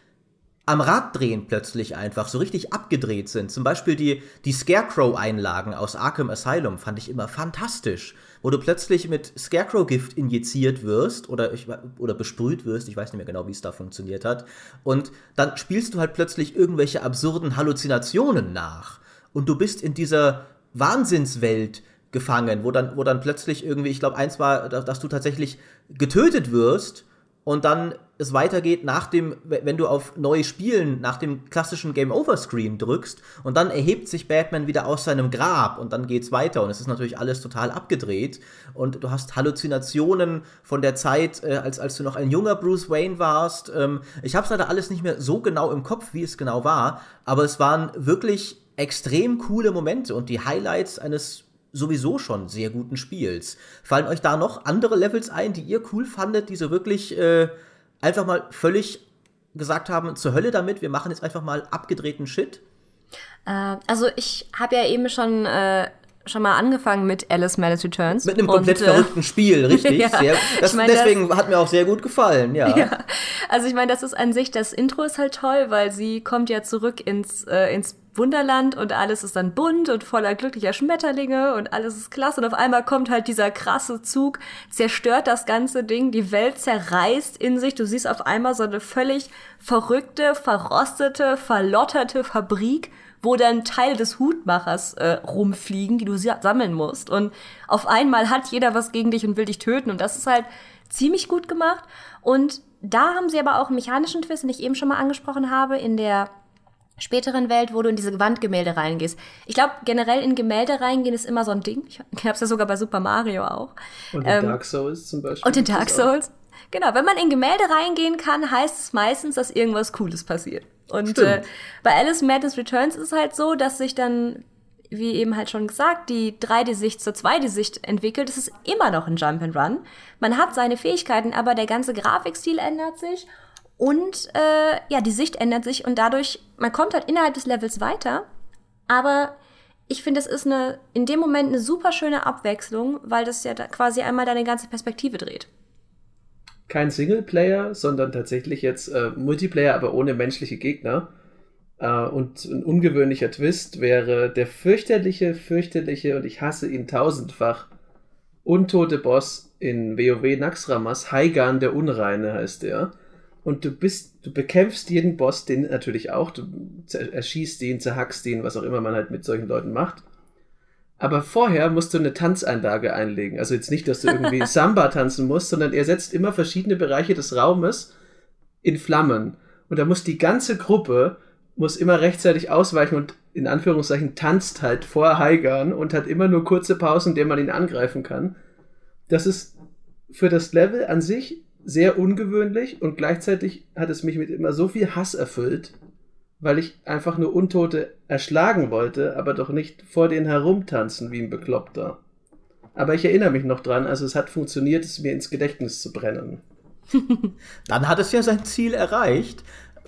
am Rad drehen plötzlich einfach, so richtig abgedreht sind. Zum Beispiel die, die Scarecrow-Einlagen aus Arkham Asylum fand ich immer fantastisch, wo du plötzlich mit Scarecrow-Gift injiziert wirst oder, ich, oder besprüht wirst, ich weiß nicht mehr genau, wie es da funktioniert hat, und dann spielst du halt plötzlich irgendwelche absurden Halluzinationen nach. Und du bist in dieser Wahnsinnswelt gefangen, wo dann, wo dann plötzlich irgendwie, ich glaube, eins war, dass du tatsächlich getötet wirst und dann es weitergeht nach dem, wenn du auf neu spielen, nach dem klassischen Game Over Screen drückst und dann erhebt sich Batman wieder aus seinem Grab und dann geht's weiter. Und es ist natürlich alles total abgedreht. Und du hast Halluzinationen von der Zeit, äh, als, als du noch ein junger Bruce Wayne warst. Ähm, ich habe leider alles nicht mehr so genau im Kopf, wie es genau war, aber es waren wirklich extrem coole Momente und die Highlights eines sowieso schon sehr guten Spiels. Fallen euch da noch andere Levels ein, die ihr cool fandet, die so wirklich äh, einfach mal völlig gesagt haben, zur Hölle damit, wir machen jetzt einfach mal abgedrehten Shit? Äh, also ich habe ja eben schon äh, schon mal angefangen mit Alice Malice Returns. Mit einem komplett und, äh, verrückten Spiel, *laughs* richtig. ja, sehr, das, ich mein, deswegen das, hat mir auch sehr gut gefallen, ja. ja. Also ich meine, das ist an sich, das Intro ist halt toll, weil sie kommt ja zurück ins, äh, ins Wunderland und alles ist dann bunt und voller glücklicher Schmetterlinge und alles ist klasse. Und auf einmal kommt halt dieser krasse Zug, zerstört das ganze Ding, die Welt zerreißt in sich, du siehst auf einmal so eine völlig verrückte, verrostete, verlotterte Fabrik, wo dann Teile des Hutmachers äh, rumfliegen, die du sammeln musst. Und auf einmal hat jeder was gegen dich und will dich töten. Und das ist halt ziemlich gut gemacht. Und da haben sie aber auch einen mechanischen Twist, den ich eben schon mal angesprochen habe, in der späteren Welt, wo du in diese Wandgemälde reingehst. Ich glaube, generell in Gemälde reingehen ist immer so ein Ding. Ich *laughs* habe es ja sogar bei Super Mario auch. Und in ähm, Dark Souls zum Beispiel. Und in Dark Souls. Genau, wenn man in Gemälde reingehen kann, heißt es meistens, dass irgendwas Cooles passiert. Und äh, bei Alice Madness Returns ist es halt so, dass sich dann, wie eben halt schon gesagt, die 3D-Sicht zur 2D-Sicht entwickelt. Es ist immer noch ein Jump and Run. Man hat seine Fähigkeiten, aber der ganze Grafikstil ändert sich und äh, ja, die Sicht ändert sich und dadurch, man kommt halt innerhalb des Levels weiter, aber ich finde, es ist eine, in dem Moment eine super schöne Abwechslung, weil das ja da quasi einmal deine ganze Perspektive dreht. Kein Singleplayer, sondern tatsächlich jetzt äh, Multiplayer, aber ohne menschliche Gegner. Äh, und ein ungewöhnlicher Twist wäre der fürchterliche, fürchterliche, und ich hasse ihn tausendfach, untote Boss in WoW Naxramas, Haigan der Unreine heißt der und du bist, du bekämpfst jeden Boss, den natürlich auch, du erschießt den, zerhackst den, was auch immer man halt mit solchen Leuten macht. Aber vorher musst du eine Tanzeinlage einlegen. Also jetzt nicht, dass du irgendwie *laughs* Samba tanzen musst, sondern er setzt immer verschiedene Bereiche des Raumes in Flammen. Und da muss die ganze Gruppe muss immer rechtzeitig ausweichen und in Anführungszeichen tanzt halt vor Heigan und hat immer nur kurze Pausen, in denen man ihn angreifen kann. Das ist für das Level an sich sehr ungewöhnlich und gleichzeitig hat es mich mit immer so viel Hass erfüllt, weil ich einfach nur Untote erschlagen wollte, aber doch nicht vor denen herumtanzen wie ein Bekloppter. Aber ich erinnere mich noch dran, also es hat funktioniert, es mir ins Gedächtnis zu brennen. *laughs* Dann hat es ja sein Ziel erreicht.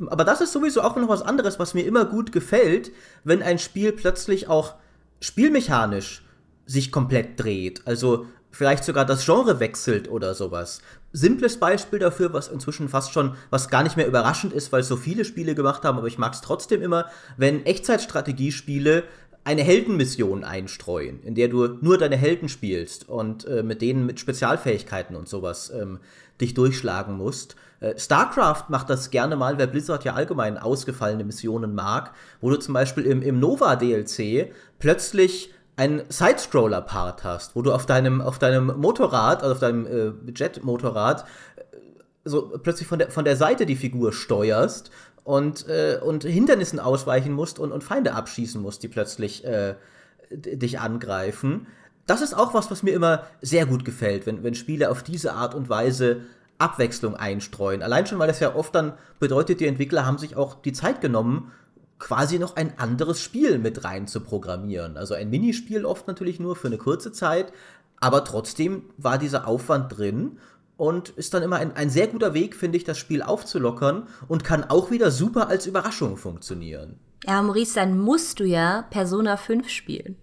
Aber das ist sowieso auch noch was anderes, was mir immer gut gefällt, wenn ein Spiel plötzlich auch spielmechanisch sich komplett dreht. Also vielleicht sogar das Genre wechselt oder sowas. Simples Beispiel dafür, was inzwischen fast schon, was gar nicht mehr überraschend ist, weil so viele Spiele gemacht haben, aber ich mag es trotzdem immer, wenn Echtzeitstrategiespiele eine Heldenmission einstreuen, in der du nur deine Helden spielst und äh, mit denen mit Spezialfähigkeiten und sowas ähm, dich durchschlagen musst. Äh, StarCraft macht das gerne mal, wer Blizzard ja allgemein ausgefallene Missionen mag, wo du zum Beispiel im, im Nova DLC plötzlich einen Sidescroller-Part hast, wo du auf deinem, auf deinem Motorrad, also auf deinem äh, Jet-Motorrad, äh, so plötzlich von der, von der Seite die Figur steuerst und, äh, und Hindernissen ausweichen musst und, und Feinde abschießen musst, die plötzlich äh, dich angreifen. Das ist auch was, was mir immer sehr gut gefällt, wenn, wenn Spiele auf diese Art und Weise Abwechslung einstreuen. Allein schon, weil das ja oft dann bedeutet, die Entwickler haben sich auch die Zeit genommen, quasi noch ein anderes Spiel mit rein zu programmieren. Also ein Minispiel oft natürlich nur für eine kurze Zeit, aber trotzdem war dieser Aufwand drin und ist dann immer ein, ein sehr guter Weg, finde ich, das Spiel aufzulockern und kann auch wieder super als Überraschung funktionieren. Ja, Maurice, dann musst du ja Persona 5 spielen.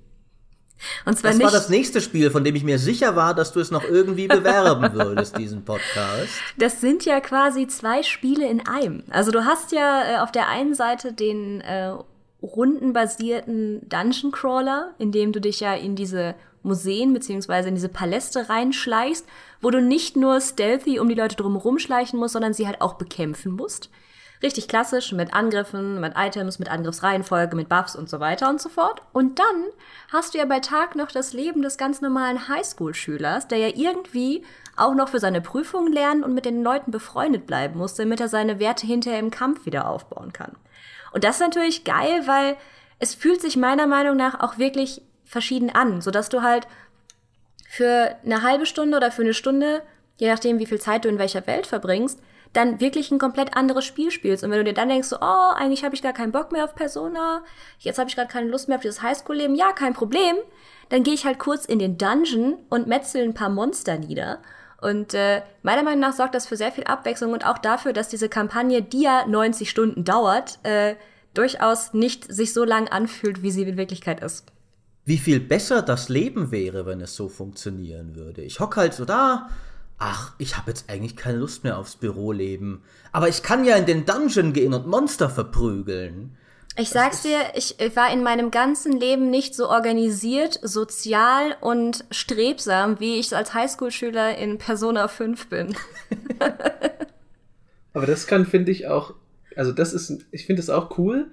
Und zwar das nicht, war das nächste Spiel, von dem ich mir sicher war, dass du es noch irgendwie bewerben *laughs* würdest, diesen Podcast. Das sind ja quasi zwei Spiele in einem. Also du hast ja äh, auf der einen Seite den äh, rundenbasierten Dungeon Crawler, in dem du dich ja in diese Museen beziehungsweise in diese Paläste reinschleichst, wo du nicht nur stealthy um die Leute drumherum schleichen musst, sondern sie halt auch bekämpfen musst. Richtig klassisch mit Angriffen, mit Items, mit Angriffsreihenfolge, mit Buffs und so weiter und so fort. Und dann hast du ja bei Tag noch das Leben des ganz normalen Highschool-Schülers, der ja irgendwie auch noch für seine Prüfungen lernen und mit den Leuten befreundet bleiben muss, damit er seine Werte hinterher im Kampf wieder aufbauen kann. Und das ist natürlich geil, weil es fühlt sich meiner Meinung nach auch wirklich verschieden an, sodass du halt für eine halbe Stunde oder für eine Stunde, je nachdem, wie viel Zeit du in welcher Welt verbringst, dann wirklich ein komplett anderes Spiel spielst. Und wenn du dir dann denkst, so, oh, eigentlich habe ich gar keinen Bock mehr auf Persona, jetzt habe ich gerade keine Lust mehr auf dieses Highschool-Leben, ja, kein Problem. Dann gehe ich halt kurz in den Dungeon und metzel ein paar Monster nieder. Und äh, meiner Meinung nach sorgt das für sehr viel Abwechslung und auch dafür, dass diese Kampagne, die ja 90 Stunden dauert, äh, durchaus nicht sich so lang anfühlt, wie sie in Wirklichkeit ist. Wie viel besser das Leben wäre, wenn es so funktionieren würde. Ich hock halt so da, ach, ich habe jetzt eigentlich keine Lust mehr aufs Büroleben. Aber ich kann ja in den Dungeon gehen und Monster verprügeln. Ich sag's dir, ich war in meinem ganzen Leben nicht so organisiert, sozial und strebsam, wie ich als Highschool-Schüler in Persona 5 bin. *laughs* Aber das kann, finde ich, auch, also das ist, ich finde das auch cool,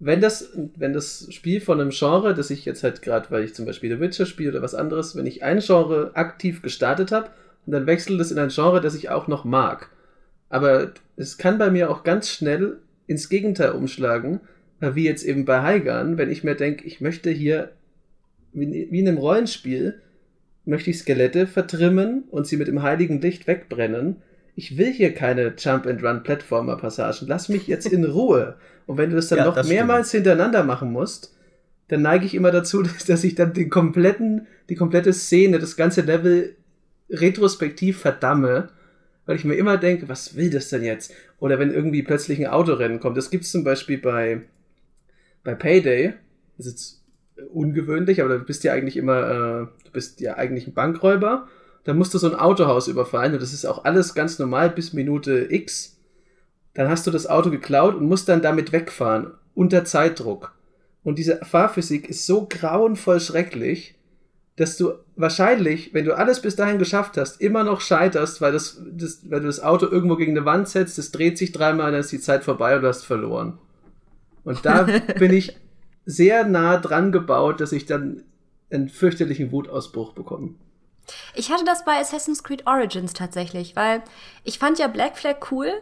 wenn das, wenn das Spiel von einem Genre, das ich jetzt halt gerade, weil ich zum Beispiel The Witcher spiele oder was anderes, wenn ich ein Genre aktiv gestartet habe und dann wechselt es in ein Genre, das ich auch noch mag. Aber es kann bei mir auch ganz schnell ins Gegenteil umschlagen, wie jetzt eben bei Heigan, wenn ich mir denke, ich möchte hier, wie, wie in einem Rollenspiel, möchte ich Skelette vertrimmen und sie mit dem heiligen Licht wegbrennen. Ich will hier keine Jump-and-Run-Plattformer-Passagen. Lass mich jetzt in *laughs* Ruhe. Und wenn du das dann ja, noch das mehrmals stimmt. hintereinander machen musst, dann neige ich immer dazu, *laughs* dass ich dann den kompletten, die komplette Szene, das ganze Level retrospektiv verdamme, weil ich mir immer denke, was will das denn jetzt? Oder wenn irgendwie plötzlich ein Autorennen kommt. Das gibt es zum Beispiel bei, bei Payday. Das ist jetzt ungewöhnlich, aber du bist ja eigentlich immer, äh, du bist ja eigentlich ein Bankräuber. Da musst du so ein Autohaus überfallen und das ist auch alles ganz normal bis Minute X. Dann hast du das Auto geklaut und musst dann damit wegfahren. Unter Zeitdruck. Und diese Fahrphysik ist so grauenvoll schrecklich, dass du wahrscheinlich, wenn du alles bis dahin geschafft hast, immer noch scheiterst, weil, das, das, weil du das Auto irgendwo gegen eine Wand setzt, es dreht sich dreimal, dann ist die Zeit vorbei und du hast verloren. Und da *laughs* bin ich sehr nah dran gebaut, dass ich dann einen fürchterlichen Wutausbruch bekomme. Ich hatte das bei Assassin's Creed Origins tatsächlich, weil ich fand ja Black Flag cool,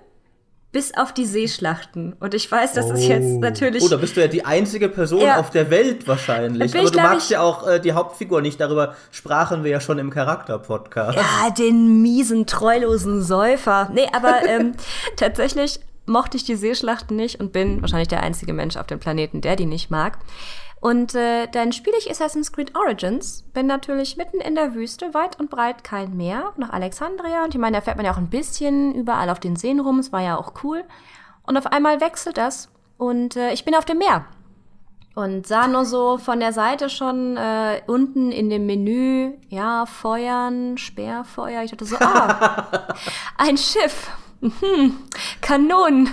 bis auf die Seeschlachten. Und ich weiß, das oh. ist jetzt natürlich. Oh, da bist du ja die einzige Person ja. auf der Welt wahrscheinlich. Aber ich, du magst ich, ja auch äh, die Hauptfigur nicht. Darüber sprachen wir ja schon im Charakter-Podcast. Ja, den miesen, treulosen Säufer. Nee, aber *laughs* ähm, tatsächlich mochte ich die Seeschlachten nicht und bin wahrscheinlich der einzige Mensch auf dem Planeten, der die nicht mag. Und äh, dann spiele ich Assassin's Creed Origins, bin natürlich mitten in der Wüste, weit und breit kein Meer, nach Alexandria. Und ich meine, da fährt man ja auch ein bisschen überall auf den Seen rum, es war ja auch cool. Und auf einmal wechselt das und äh, ich bin auf dem Meer. Und sah nur so von der Seite schon äh, unten in dem Menü, ja, Feuern, Sperrfeuer. Ich dachte so, ah, *laughs* ein Schiff. Hm, Kanonen.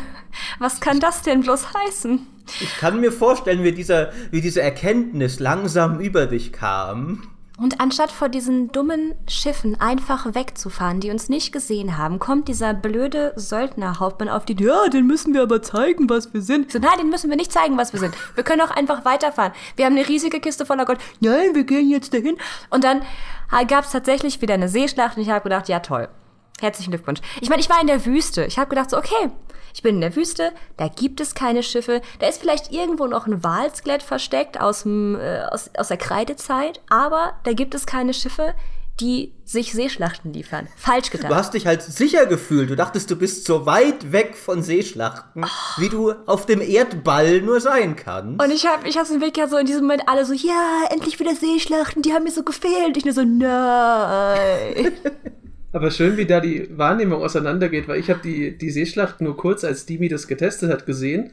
Was kann das denn bloß heißen? Ich kann mir vorstellen, wie, dieser, wie diese Erkenntnis langsam über dich kam. Und anstatt vor diesen dummen Schiffen einfach wegzufahren, die uns nicht gesehen haben, kommt dieser blöde Söldnerhauptmann auf die, ja, den müssen wir aber zeigen, was wir sind. So, nein, den müssen wir nicht zeigen, was wir sind. Wir können auch einfach weiterfahren. Wir haben eine riesige Kiste voller Gold. Nein, wir gehen jetzt dahin. Und dann gab es tatsächlich wieder eine Seeschlacht und ich habe gedacht, ja toll. Herzlichen Glückwunsch. Ich meine, ich war in der Wüste. Ich habe gedacht so, okay, ich bin in der Wüste, da gibt es keine Schiffe, da ist vielleicht irgendwo noch ein Walskelett versteckt aus, dem, äh, aus, aus der Kreidezeit, aber da gibt es keine Schiffe. die sich Seeschlachten liefern. Falsch gedacht. Du hast dich halt sicher gefühlt. Du dachtest, du bist so weit weg von Seeschlachten, oh. wie du auf dem Erdball nur sein kannst. Und ich habe ich hab's im Weg ja so in diesem Moment alle so, ja, endlich wieder Seeschlachten, die haben mir so gefehlt. Ich nur so, nein. *laughs* Aber schön, wie da die Wahrnehmung auseinandergeht, weil ich habe die, die Seeschlacht nur kurz, als Dimi das getestet hat, gesehen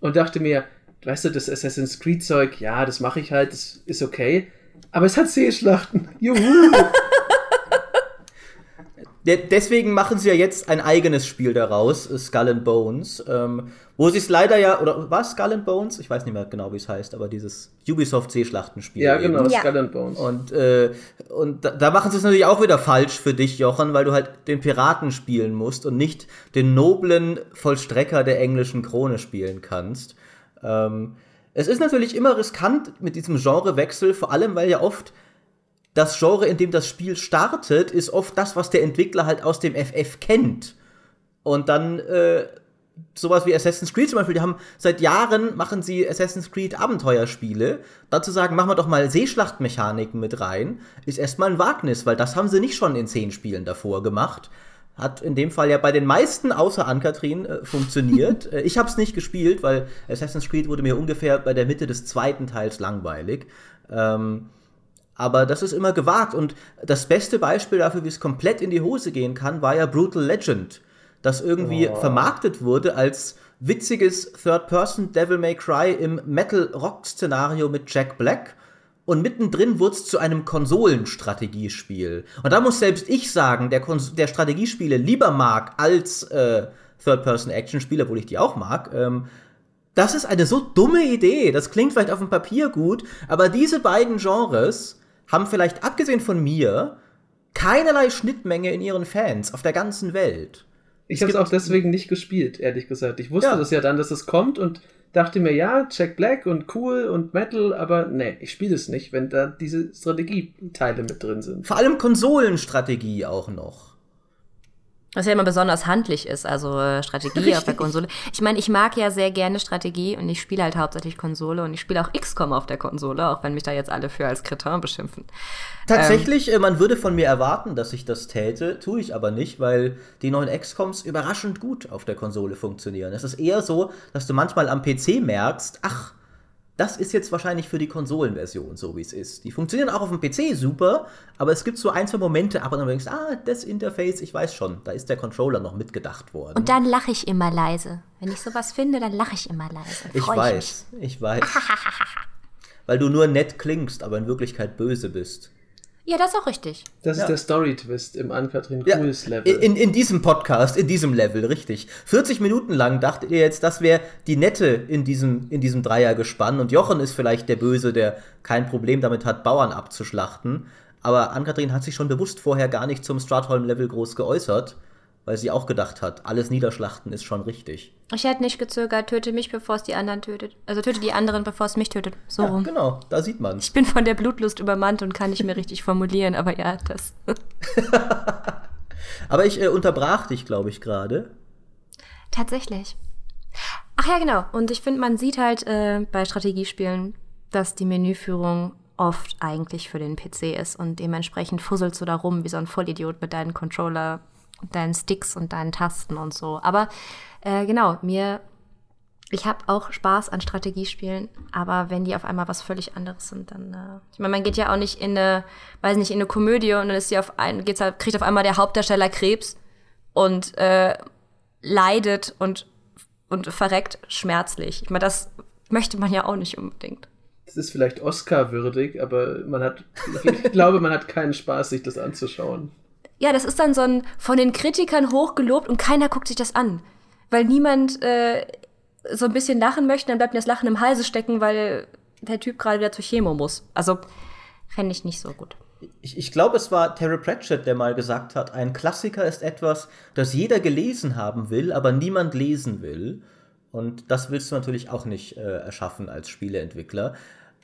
und dachte mir, weißt du, das Assassin's Creed Zeug, ja, das mache ich halt, das ist okay. Aber es hat Seeschlachten. Juhu! *laughs* Deswegen machen sie ja jetzt ein eigenes Spiel daraus, Skull and Bones, ähm, wo sie es leider ja, oder was, Skull and Bones? Ich weiß nicht mehr genau, wie es heißt, aber dieses Ubisoft Seeschlachtenspiel. Ja, genau, eben. Skull and Bones. Und, äh, und da, da machen sie es natürlich auch wieder falsch für dich, Jochen, weil du halt den Piraten spielen musst und nicht den noblen Vollstrecker der englischen Krone spielen kannst. Ähm, es ist natürlich immer riskant mit diesem Genrewechsel, vor allem weil ja oft das Genre, in dem das Spiel startet, ist oft das, was der Entwickler halt aus dem FF kennt. Und dann äh, sowas wie Assassin's Creed zum Beispiel, die haben seit Jahren machen sie Assassin's Creed Abenteuerspiele. Dazu sagen, machen wir doch mal Seeschlachtmechaniken mit rein, ist erstmal ein Wagnis, weil das haben sie nicht schon in zehn Spielen davor gemacht. Hat in dem Fall ja bei den meisten außer Ankatrin äh, funktioniert. *laughs* äh, ich habe es nicht gespielt, weil Assassin's Creed wurde mir ungefähr bei der Mitte des zweiten Teils langweilig. Ähm, aber das ist immer gewagt und das beste Beispiel dafür, wie es komplett in die Hose gehen kann, war ja Brutal Legend, das irgendwie oh. vermarktet wurde als witziges Third-Person Devil May Cry im Metal-Rock-Szenario mit Jack Black und mittendrin wurde es zu einem Konsolenstrategiespiel. Und da muss selbst ich sagen, der, Kons der Strategiespiele lieber mag als äh, Third-Person-Action-Spiele, obwohl ich die auch mag. Ähm, das ist eine so dumme Idee. Das klingt vielleicht auf dem Papier gut, aber diese beiden Genres haben vielleicht abgesehen von mir keinerlei Schnittmenge in ihren Fans auf der ganzen Welt. Ich habe es auch deswegen nicht gespielt, ehrlich gesagt. Ich wusste ja. das ja dann, dass es kommt und dachte mir, ja, Jack Black und cool und Metal, aber nee, ich spiele es nicht, wenn da diese Strategieteile mit drin sind. Vor allem Konsolenstrategie auch noch. Was ja immer besonders handlich ist, also äh, Strategie Richtig. auf der Konsole. Ich meine, ich mag ja sehr gerne Strategie und ich spiele halt hauptsächlich Konsole und ich spiele auch XCOM auf der Konsole, auch wenn mich da jetzt alle für als Kretin beschimpfen. Tatsächlich, ähm, man würde von mir erwarten, dass ich das täte, tue ich aber nicht, weil die neuen XCOMs überraschend gut auf der Konsole funktionieren. Es ist eher so, dass du manchmal am PC merkst, ach, das ist jetzt wahrscheinlich für die Konsolenversion so, wie es ist. Die funktionieren auch auf dem PC super, aber es gibt so ein, zwei Momente, aber dann denkst ah, das Interface, ich weiß schon, da ist der Controller noch mitgedacht worden. Und dann lache ich immer leise. Wenn ich sowas finde, dann lache ich immer leise. Ich weiß, ich, ich weiß. *laughs* Weil du nur nett klingst, aber in Wirklichkeit böse bist. Ja, das ist auch richtig. Das ja. ist der Story-Twist im Ann-Kathrin ja, Level. In, in diesem Podcast, in diesem Level, richtig. 40 Minuten lang dachtet ihr jetzt, das wäre die Nette in diesem, in diesem Dreiergespann und Jochen ist vielleicht der Böse, der kein Problem damit hat, Bauern abzuschlachten. Aber Ann-Kathrin hat sich schon bewusst vorher gar nicht zum Stratholm-Level groß geäußert weil sie auch gedacht hat, alles niederschlachten ist schon richtig. Ich hätte nicht gezögert, töte mich, bevor es die anderen tötet. Also töte die anderen, bevor es mich tötet. So ja, rum. Genau, da sieht man Ich bin von der Blutlust übermannt und kann nicht mehr richtig formulieren, aber ja, das. *laughs* aber ich äh, unterbrach dich, glaube ich, gerade. Tatsächlich. Ach ja, genau. Und ich finde, man sieht halt äh, bei Strategiespielen, dass die Menüführung oft eigentlich für den PC ist und dementsprechend fusselst du da rum wie so ein Vollidiot mit deinen Controller deinen Sticks und deinen Tasten und so. Aber äh, genau, mir, ich habe auch Spaß an Strategiespielen, aber wenn die auf einmal was völlig anderes sind, dann, äh, ich meine, man geht ja auch nicht in eine, weiß nicht, in eine Komödie und dann ist sie auf ein, geht's halt, kriegt auf einmal der Hauptdarsteller Krebs und äh, leidet und, und verreckt schmerzlich. Ich meine, das möchte man ja auch nicht unbedingt. Das ist vielleicht Oscar-würdig, aber man hat, ich glaube, man hat keinen Spaß, sich das anzuschauen ja, das ist dann so ein von den Kritikern hochgelobt und keiner guckt sich das an. Weil niemand äh, so ein bisschen lachen möchte, dann bleibt mir das Lachen im Halse stecken, weil der Typ gerade wieder zur Chemo muss. Also fände ich nicht so gut. Ich, ich glaube, es war Terry Pratchett, der mal gesagt hat, ein Klassiker ist etwas, das jeder gelesen haben will, aber niemand lesen will. Und das willst du natürlich auch nicht äh, erschaffen als Spieleentwickler.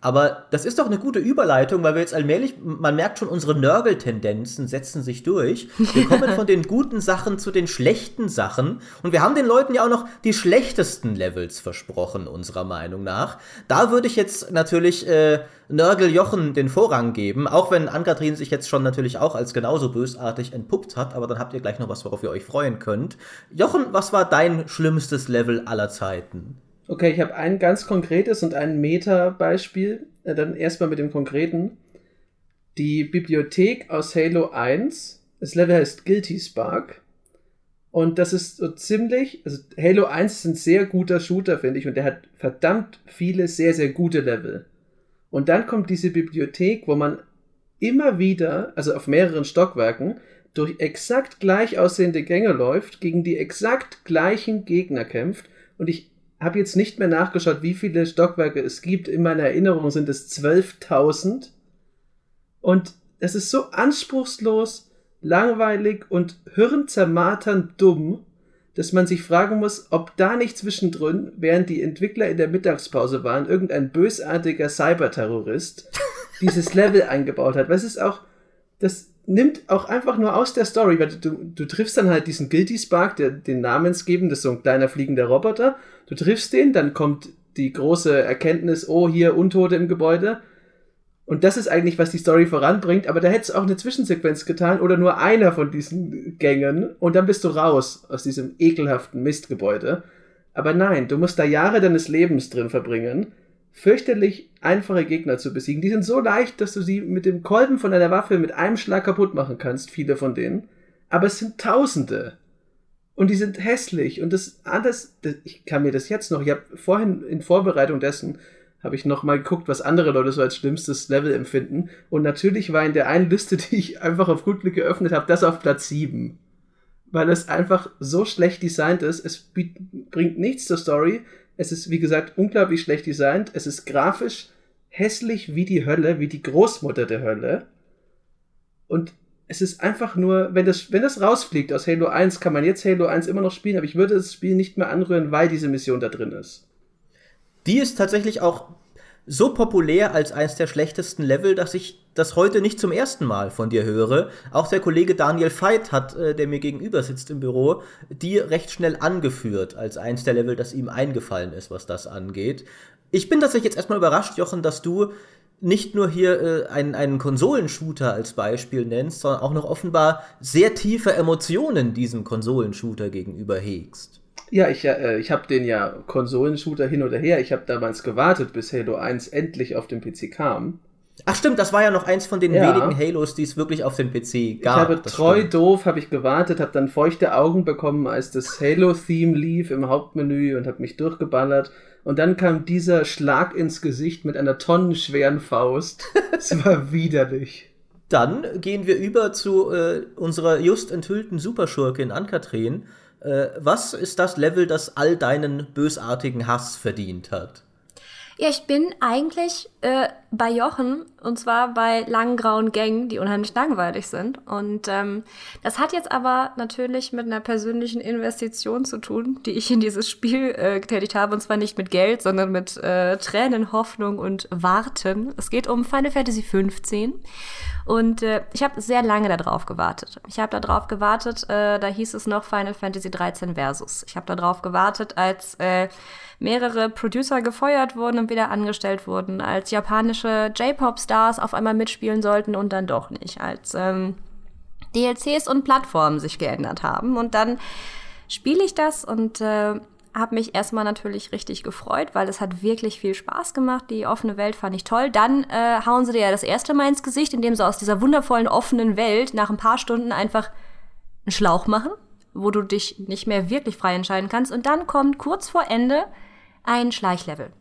Aber das ist doch eine gute Überleitung, weil wir jetzt allmählich, man merkt schon, unsere Nörgeltendenzen setzen sich durch. Wir kommen von den guten Sachen zu den schlechten Sachen. Und wir haben den Leuten ja auch noch die schlechtesten Levels versprochen, unserer Meinung nach. Da würde ich jetzt natürlich äh, Nörgel Jochen den Vorrang geben, auch wenn Ann-Kathrin sich jetzt schon natürlich auch als genauso bösartig entpuppt hat. Aber dann habt ihr gleich noch was, worauf ihr euch freuen könnt. Jochen, was war dein schlimmstes Level aller Zeiten? Okay, ich habe ein ganz konkretes und ein Meta-Beispiel. Äh, dann erstmal mit dem konkreten. Die Bibliothek aus Halo 1. Das Level heißt Guilty Spark. Und das ist so ziemlich, also Halo 1 ist ein sehr guter Shooter, finde ich, und der hat verdammt viele sehr, sehr gute Level. Und dann kommt diese Bibliothek, wo man immer wieder, also auf mehreren Stockwerken, durch exakt gleich aussehende Gänge läuft, gegen die exakt gleichen Gegner kämpft. Und ich habe jetzt nicht mehr nachgeschaut, wie viele Stockwerke es gibt. In meiner Erinnerung sind es 12.000. Und es ist so anspruchslos, langweilig und hirnzermarternd dumm, dass man sich fragen muss, ob da nicht zwischendrin, während die Entwickler in der Mittagspause waren, irgendein bösartiger Cyberterrorist *laughs* dieses Level eingebaut hat. Weil es ist auch, das nimmt auch einfach nur aus der Story, weil du, du triffst dann halt diesen Guilty Spark, der den namensgebend, ist so ein kleiner fliegender Roboter. Du triffst den, dann kommt die große Erkenntnis, oh, hier Untote im Gebäude. Und das ist eigentlich, was die Story voranbringt, aber da hättest du auch eine Zwischensequenz getan oder nur einer von diesen Gängen und dann bist du raus aus diesem ekelhaften Mistgebäude. Aber nein, du musst da Jahre deines Lebens drin verbringen fürchterlich einfache Gegner zu besiegen. Die sind so leicht, dass du sie mit dem Kolben von einer Waffe mit einem Schlag kaputt machen kannst, viele von denen. Aber es sind Tausende. Und die sind hässlich. Und das alles, das, ich kann mir das jetzt noch, ich habe vorhin in Vorbereitung dessen, habe ich noch mal geguckt, was andere Leute so als schlimmstes Level empfinden. Und natürlich war in der einen Liste, *laughs* die ich einfach auf gut Glück geöffnet habe, das auf Platz 7. Weil es einfach so schlecht designt ist. Es bringt nichts zur Story. Es ist, wie gesagt, unglaublich schlecht designt. Es ist grafisch hässlich wie die Hölle, wie die Großmutter der Hölle. Und es ist einfach nur, wenn das, wenn das rausfliegt aus Halo 1, kann man jetzt Halo 1 immer noch spielen, aber ich würde das Spiel nicht mehr anrühren, weil diese Mission da drin ist. Die ist tatsächlich auch so populär als eines der schlechtesten Level, dass ich das heute nicht zum ersten Mal von dir höre. Auch der Kollege Daniel Veit hat, äh, der mir gegenüber sitzt im Büro, die recht schnell angeführt als eins der Level, das ihm eingefallen ist, was das angeht. Ich bin tatsächlich jetzt erstmal überrascht, Jochen, dass du nicht nur hier äh, einen, einen Konsolenshooter als Beispiel nennst, sondern auch noch offenbar sehr tiefe Emotionen diesem Konsolenshooter gegenüber hegst. Ja, ich, äh, ich habe den ja Konsolenshooter hin oder her. Ich habe damals gewartet, bis Halo 1 endlich auf dem PC kam. Ach stimmt, das war ja noch eins von den ja. wenigen Halos, die es wirklich auf dem PC gab. Ich habe treu stimmt. doof, habe ich gewartet, habe dann feuchte Augen bekommen, als das Halo-Theme lief im Hauptmenü und habe mich durchgeballert. Und dann kam dieser Schlag ins Gesicht mit einer tonnenschweren Faust. *laughs* Es war widerlich. Dann gehen wir über zu äh, unserer just enthüllten Superschurkin Ankatrin was ist das Level, das all deinen bösartigen Hass verdient hat? Ja, ich bin eigentlich äh, bei Jochen und zwar bei langen grauen Gängen, die unheimlich langweilig sind. Und ähm, das hat jetzt aber natürlich mit einer persönlichen Investition zu tun, die ich in dieses Spiel äh, getätigt habe. Und zwar nicht mit Geld, sondern mit äh, Tränen, Hoffnung und Warten. Es geht um Final Fantasy 15. Und äh, ich habe sehr lange darauf gewartet. Ich habe darauf gewartet, äh, da hieß es noch Final Fantasy 13 Versus. Ich habe darauf gewartet, als äh, mehrere Producer gefeuert wurden und wieder angestellt wurden, als japanische J-Pop-Stars auf einmal mitspielen sollten und dann doch nicht, als ähm, DLCs und Plattformen sich geändert haben. Und dann spiele ich das und äh, habe mich erstmal natürlich richtig gefreut, weil es hat wirklich viel Spaß gemacht. Die offene Welt fand ich toll. Dann äh, hauen sie dir ja das erste Mal ins Gesicht, indem sie aus dieser wundervollen offenen Welt nach ein paar Stunden einfach einen Schlauch machen, wo du dich nicht mehr wirklich frei entscheiden kannst. Und dann kommt kurz vor Ende ein Schleichlevel.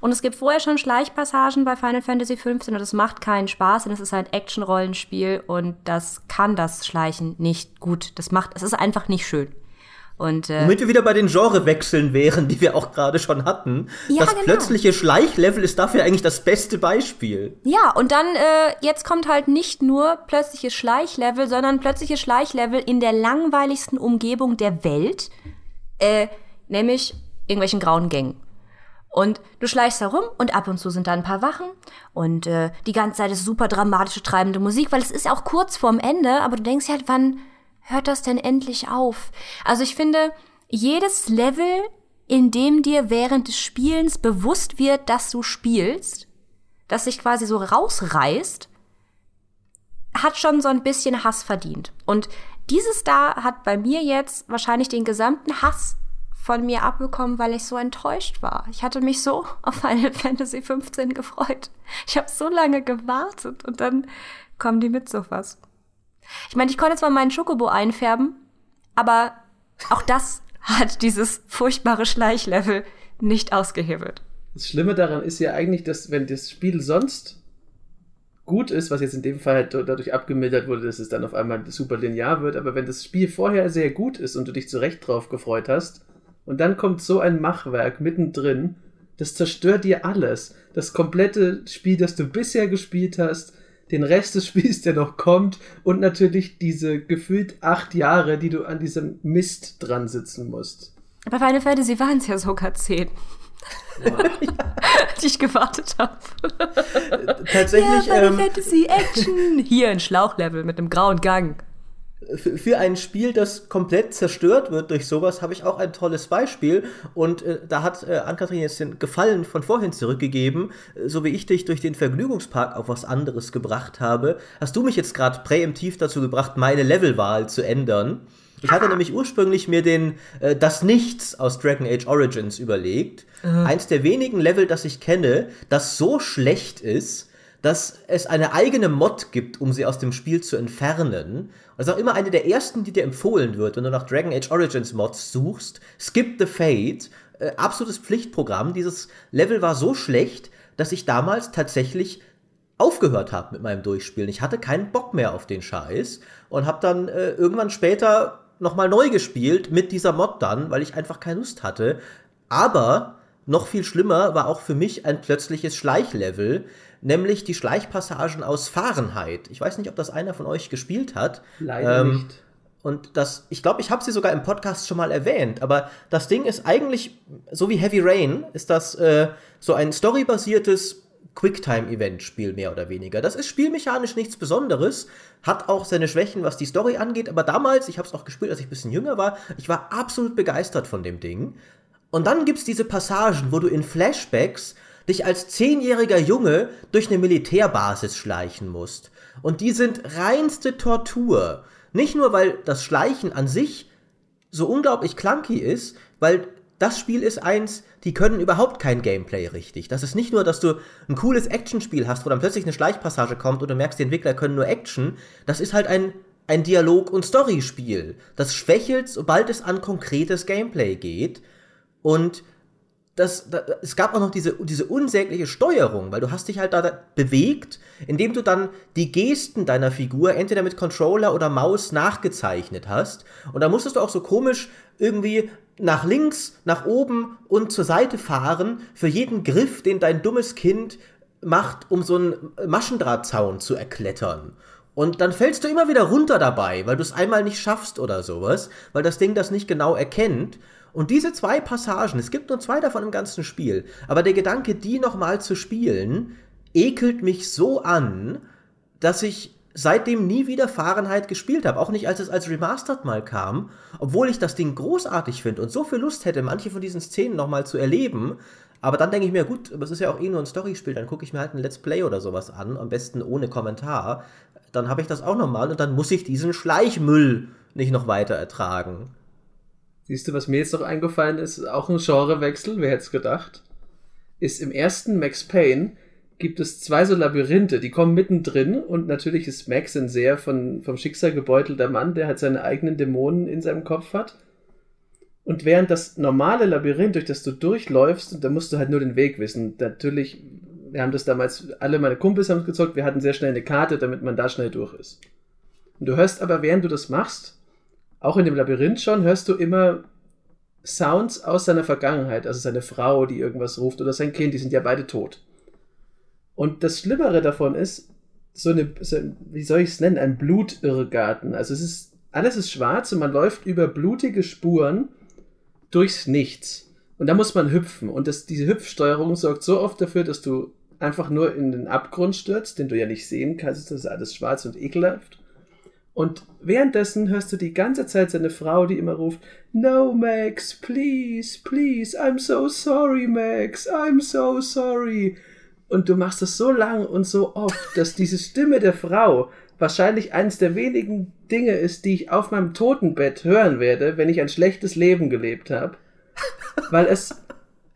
Und es gibt vorher schon Schleichpassagen bei Final Fantasy XV und es macht keinen Spaß, denn es ist ein Action-Rollenspiel und das kann das Schleichen nicht gut. Das macht, es ist einfach nicht schön. Und, äh, Womit wir wieder bei den Genrewechseln wären, die wir auch gerade schon hatten. Ja, das genau. plötzliche Schleichlevel ist dafür eigentlich das beste Beispiel. Ja, und dann, äh, jetzt kommt halt nicht nur plötzliches Schleichlevel, sondern plötzliches Schleichlevel in der langweiligsten Umgebung der Welt, äh, nämlich irgendwelchen grauen Gängen. Und du schleichst herum und ab und zu sind da ein paar Wachen und äh, die ganze Zeit ist super dramatische, treibende Musik, weil es ist ja auch kurz vorm Ende, aber du denkst halt, wann hört das denn endlich auf? Also ich finde, jedes Level, in dem dir während des Spielens bewusst wird, dass du spielst, das sich quasi so rausreißt, hat schon so ein bisschen Hass verdient. Und dieses da hat bei mir jetzt wahrscheinlich den gesamten Hass von mir abbekommen, weil ich so enttäuscht war. Ich hatte mich so *laughs* auf Final Fantasy 15 gefreut. Ich habe so lange gewartet und dann kommen die mit sowas. Ich meine, ich konnte zwar meinen Schokobo einfärben, aber auch das hat dieses furchtbare Schleichlevel nicht ausgehebelt. Das Schlimme daran ist ja eigentlich, dass wenn das Spiel sonst gut ist, was jetzt in dem Fall halt dadurch abgemildert wurde, dass es dann auf einmal super linear wird, aber wenn das Spiel vorher sehr gut ist und du dich zu Recht drauf gefreut hast, und dann kommt so ein Machwerk mittendrin, das zerstört dir alles. Das komplette Spiel, das du bisher gespielt hast, den Rest des *laughs* Spiels, der noch kommt und natürlich diese gefühlt acht Jahre, die du an diesem Mist dran sitzen musst. Bei Final Fantasy waren es ja sogar zehn. die *laughs* ich gewartet habe. Tatsächlich. Ja, Final ähm, Fantasy Action. Hier ein Schlauchlevel mit einem grauen Gang für ein Spiel, das komplett zerstört wird durch sowas, habe ich auch ein tolles Beispiel. Und äh, da hat äh, Ann-Kathrin jetzt den Gefallen von vorhin zurückgegeben. Äh, so wie ich dich durch den Vergnügungspark auf was anderes gebracht habe, hast du mich jetzt gerade präemptiv dazu gebracht, meine Levelwahl zu ändern. Ich hatte nämlich ursprünglich mir den äh, Das Nichts aus Dragon Age Origins überlegt. Mhm. Eins der wenigen Level, das ich kenne, das so schlecht ist, dass es eine eigene Mod gibt, um sie aus dem Spiel zu entfernen. Das ist auch immer eine der ersten, die dir empfohlen wird, wenn du nach Dragon Age Origins Mods suchst. Skip the Fate. Äh, absolutes Pflichtprogramm. Dieses Level war so schlecht, dass ich damals tatsächlich aufgehört habe mit meinem Durchspielen. Ich hatte keinen Bock mehr auf den Scheiß und habe dann äh, irgendwann später nochmal neu gespielt mit dieser Mod dann, weil ich einfach keine Lust hatte. Aber noch viel schlimmer war auch für mich ein plötzliches Schleichlevel, nämlich die Schleichpassagen aus Fahrenheit. Ich weiß nicht, ob das einer von euch gespielt hat. Leider ähm, nicht. Und das, ich glaube, ich habe sie sogar im Podcast schon mal erwähnt, aber das Ding ist eigentlich, so wie Heavy Rain, ist das äh, so ein storybasiertes Quicktime-Event-Spiel mehr oder weniger. Das ist spielmechanisch nichts Besonderes, hat auch seine Schwächen, was die Story angeht, aber damals, ich habe es auch gespielt, als ich ein bisschen jünger war, ich war absolut begeistert von dem Ding. Und dann gibt es diese Passagen, wo du in Flashbacks dich als zehnjähriger Junge durch eine Militärbasis schleichen musst. Und die sind reinste Tortur. Nicht nur, weil das Schleichen an sich so unglaublich clunky ist, weil das Spiel ist eins, die können überhaupt kein Gameplay richtig. Das ist nicht nur, dass du ein cooles Actionspiel hast, wo dann plötzlich eine Schleichpassage kommt und du merkst, die Entwickler können nur Action. Das ist halt ein, ein Dialog- und Storyspiel. Das schwächelt, sobald es an konkretes Gameplay geht. Und das, das, es gab auch noch diese, diese unsägliche Steuerung, weil du hast dich halt da bewegt, indem du dann die Gesten deiner Figur entweder mit Controller oder Maus nachgezeichnet hast. Und da musstest du auch so komisch irgendwie nach links, nach oben und zur Seite fahren für jeden Griff, den dein dummes Kind macht, um so einen Maschendrahtzaun zu erklettern. Und dann fällst du immer wieder runter dabei, weil du es einmal nicht schaffst oder sowas, weil das Ding das nicht genau erkennt. Und diese zwei Passagen, es gibt nur zwei davon im ganzen Spiel, aber der Gedanke, die nochmal zu spielen, ekelt mich so an, dass ich seitdem nie wieder Fahrenheit gespielt habe. Auch nicht, als es als Remastered mal kam. Obwohl ich das Ding großartig finde und so viel Lust hätte, manche von diesen Szenen nochmal zu erleben. Aber dann denke ich mir, gut, es ist ja auch eh nur ein Storyspiel, dann gucke ich mir halt ein Let's Play oder sowas an, am besten ohne Kommentar. Dann habe ich das auch nochmal und dann muss ich diesen Schleichmüll nicht noch weiter ertragen. Siehst du, was mir jetzt noch eingefallen ist, auch ein Genrewechsel, wer hätte es gedacht, ist im ersten Max Payne gibt es zwei so Labyrinthe, die kommen mittendrin und natürlich ist Max ein sehr von, vom Schicksal gebeutelter Mann, der halt seine eigenen Dämonen in seinem Kopf hat. Und während das normale Labyrinth, durch das du durchläufst, da musst du halt nur den Weg wissen. Natürlich, wir haben das damals, alle meine Kumpels haben es gezockt, wir hatten sehr schnell eine Karte, damit man da schnell durch ist. Und du hörst aber, während du das machst, auch in dem Labyrinth schon hörst du immer Sounds aus seiner Vergangenheit, also seine Frau, die irgendwas ruft, oder sein Kind, die sind ja beide tot. Und das Schlimmere davon ist, so eine, so, wie soll ich es nennen, ein Blutirrgarten. Also es ist, alles ist schwarz und man läuft über blutige Spuren durchs Nichts. Und da muss man hüpfen. Und das, diese Hüpfsteuerung sorgt so oft dafür, dass du einfach nur in den Abgrund stürzt, den du ja nicht sehen kannst. Das ist alles schwarz und ekelhaft. Und währenddessen hörst du die ganze Zeit seine Frau, die immer ruft, No, Max, please, please, I'm so sorry, Max, I'm so sorry. Und du machst das so lang und so oft, dass diese Stimme der Frau wahrscheinlich eines der wenigen Dinge ist, die ich auf meinem Totenbett hören werde, wenn ich ein schlechtes Leben gelebt habe. Weil es.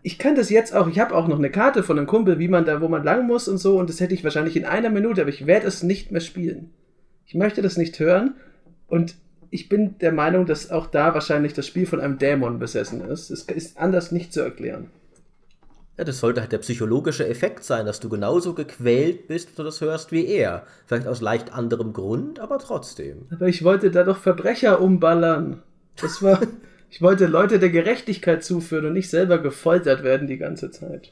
Ich kann das jetzt auch, ich habe auch noch eine Karte von einem Kumpel, wie man da, wo man lang muss und so, und das hätte ich wahrscheinlich in einer Minute, aber ich werde es nicht mehr spielen. Ich möchte das nicht hören und ich bin der Meinung, dass auch da wahrscheinlich das Spiel von einem Dämon besessen ist. Es ist anders nicht zu erklären. Ja, das sollte halt der psychologische Effekt sein, dass du genauso gequält bist, wenn du das hörst wie er. Vielleicht aus leicht anderem Grund, aber trotzdem. Aber ich wollte da doch Verbrecher umballern. Das war. *laughs* Ich wollte Leute der Gerechtigkeit zuführen und nicht selber gefoltert werden die ganze Zeit.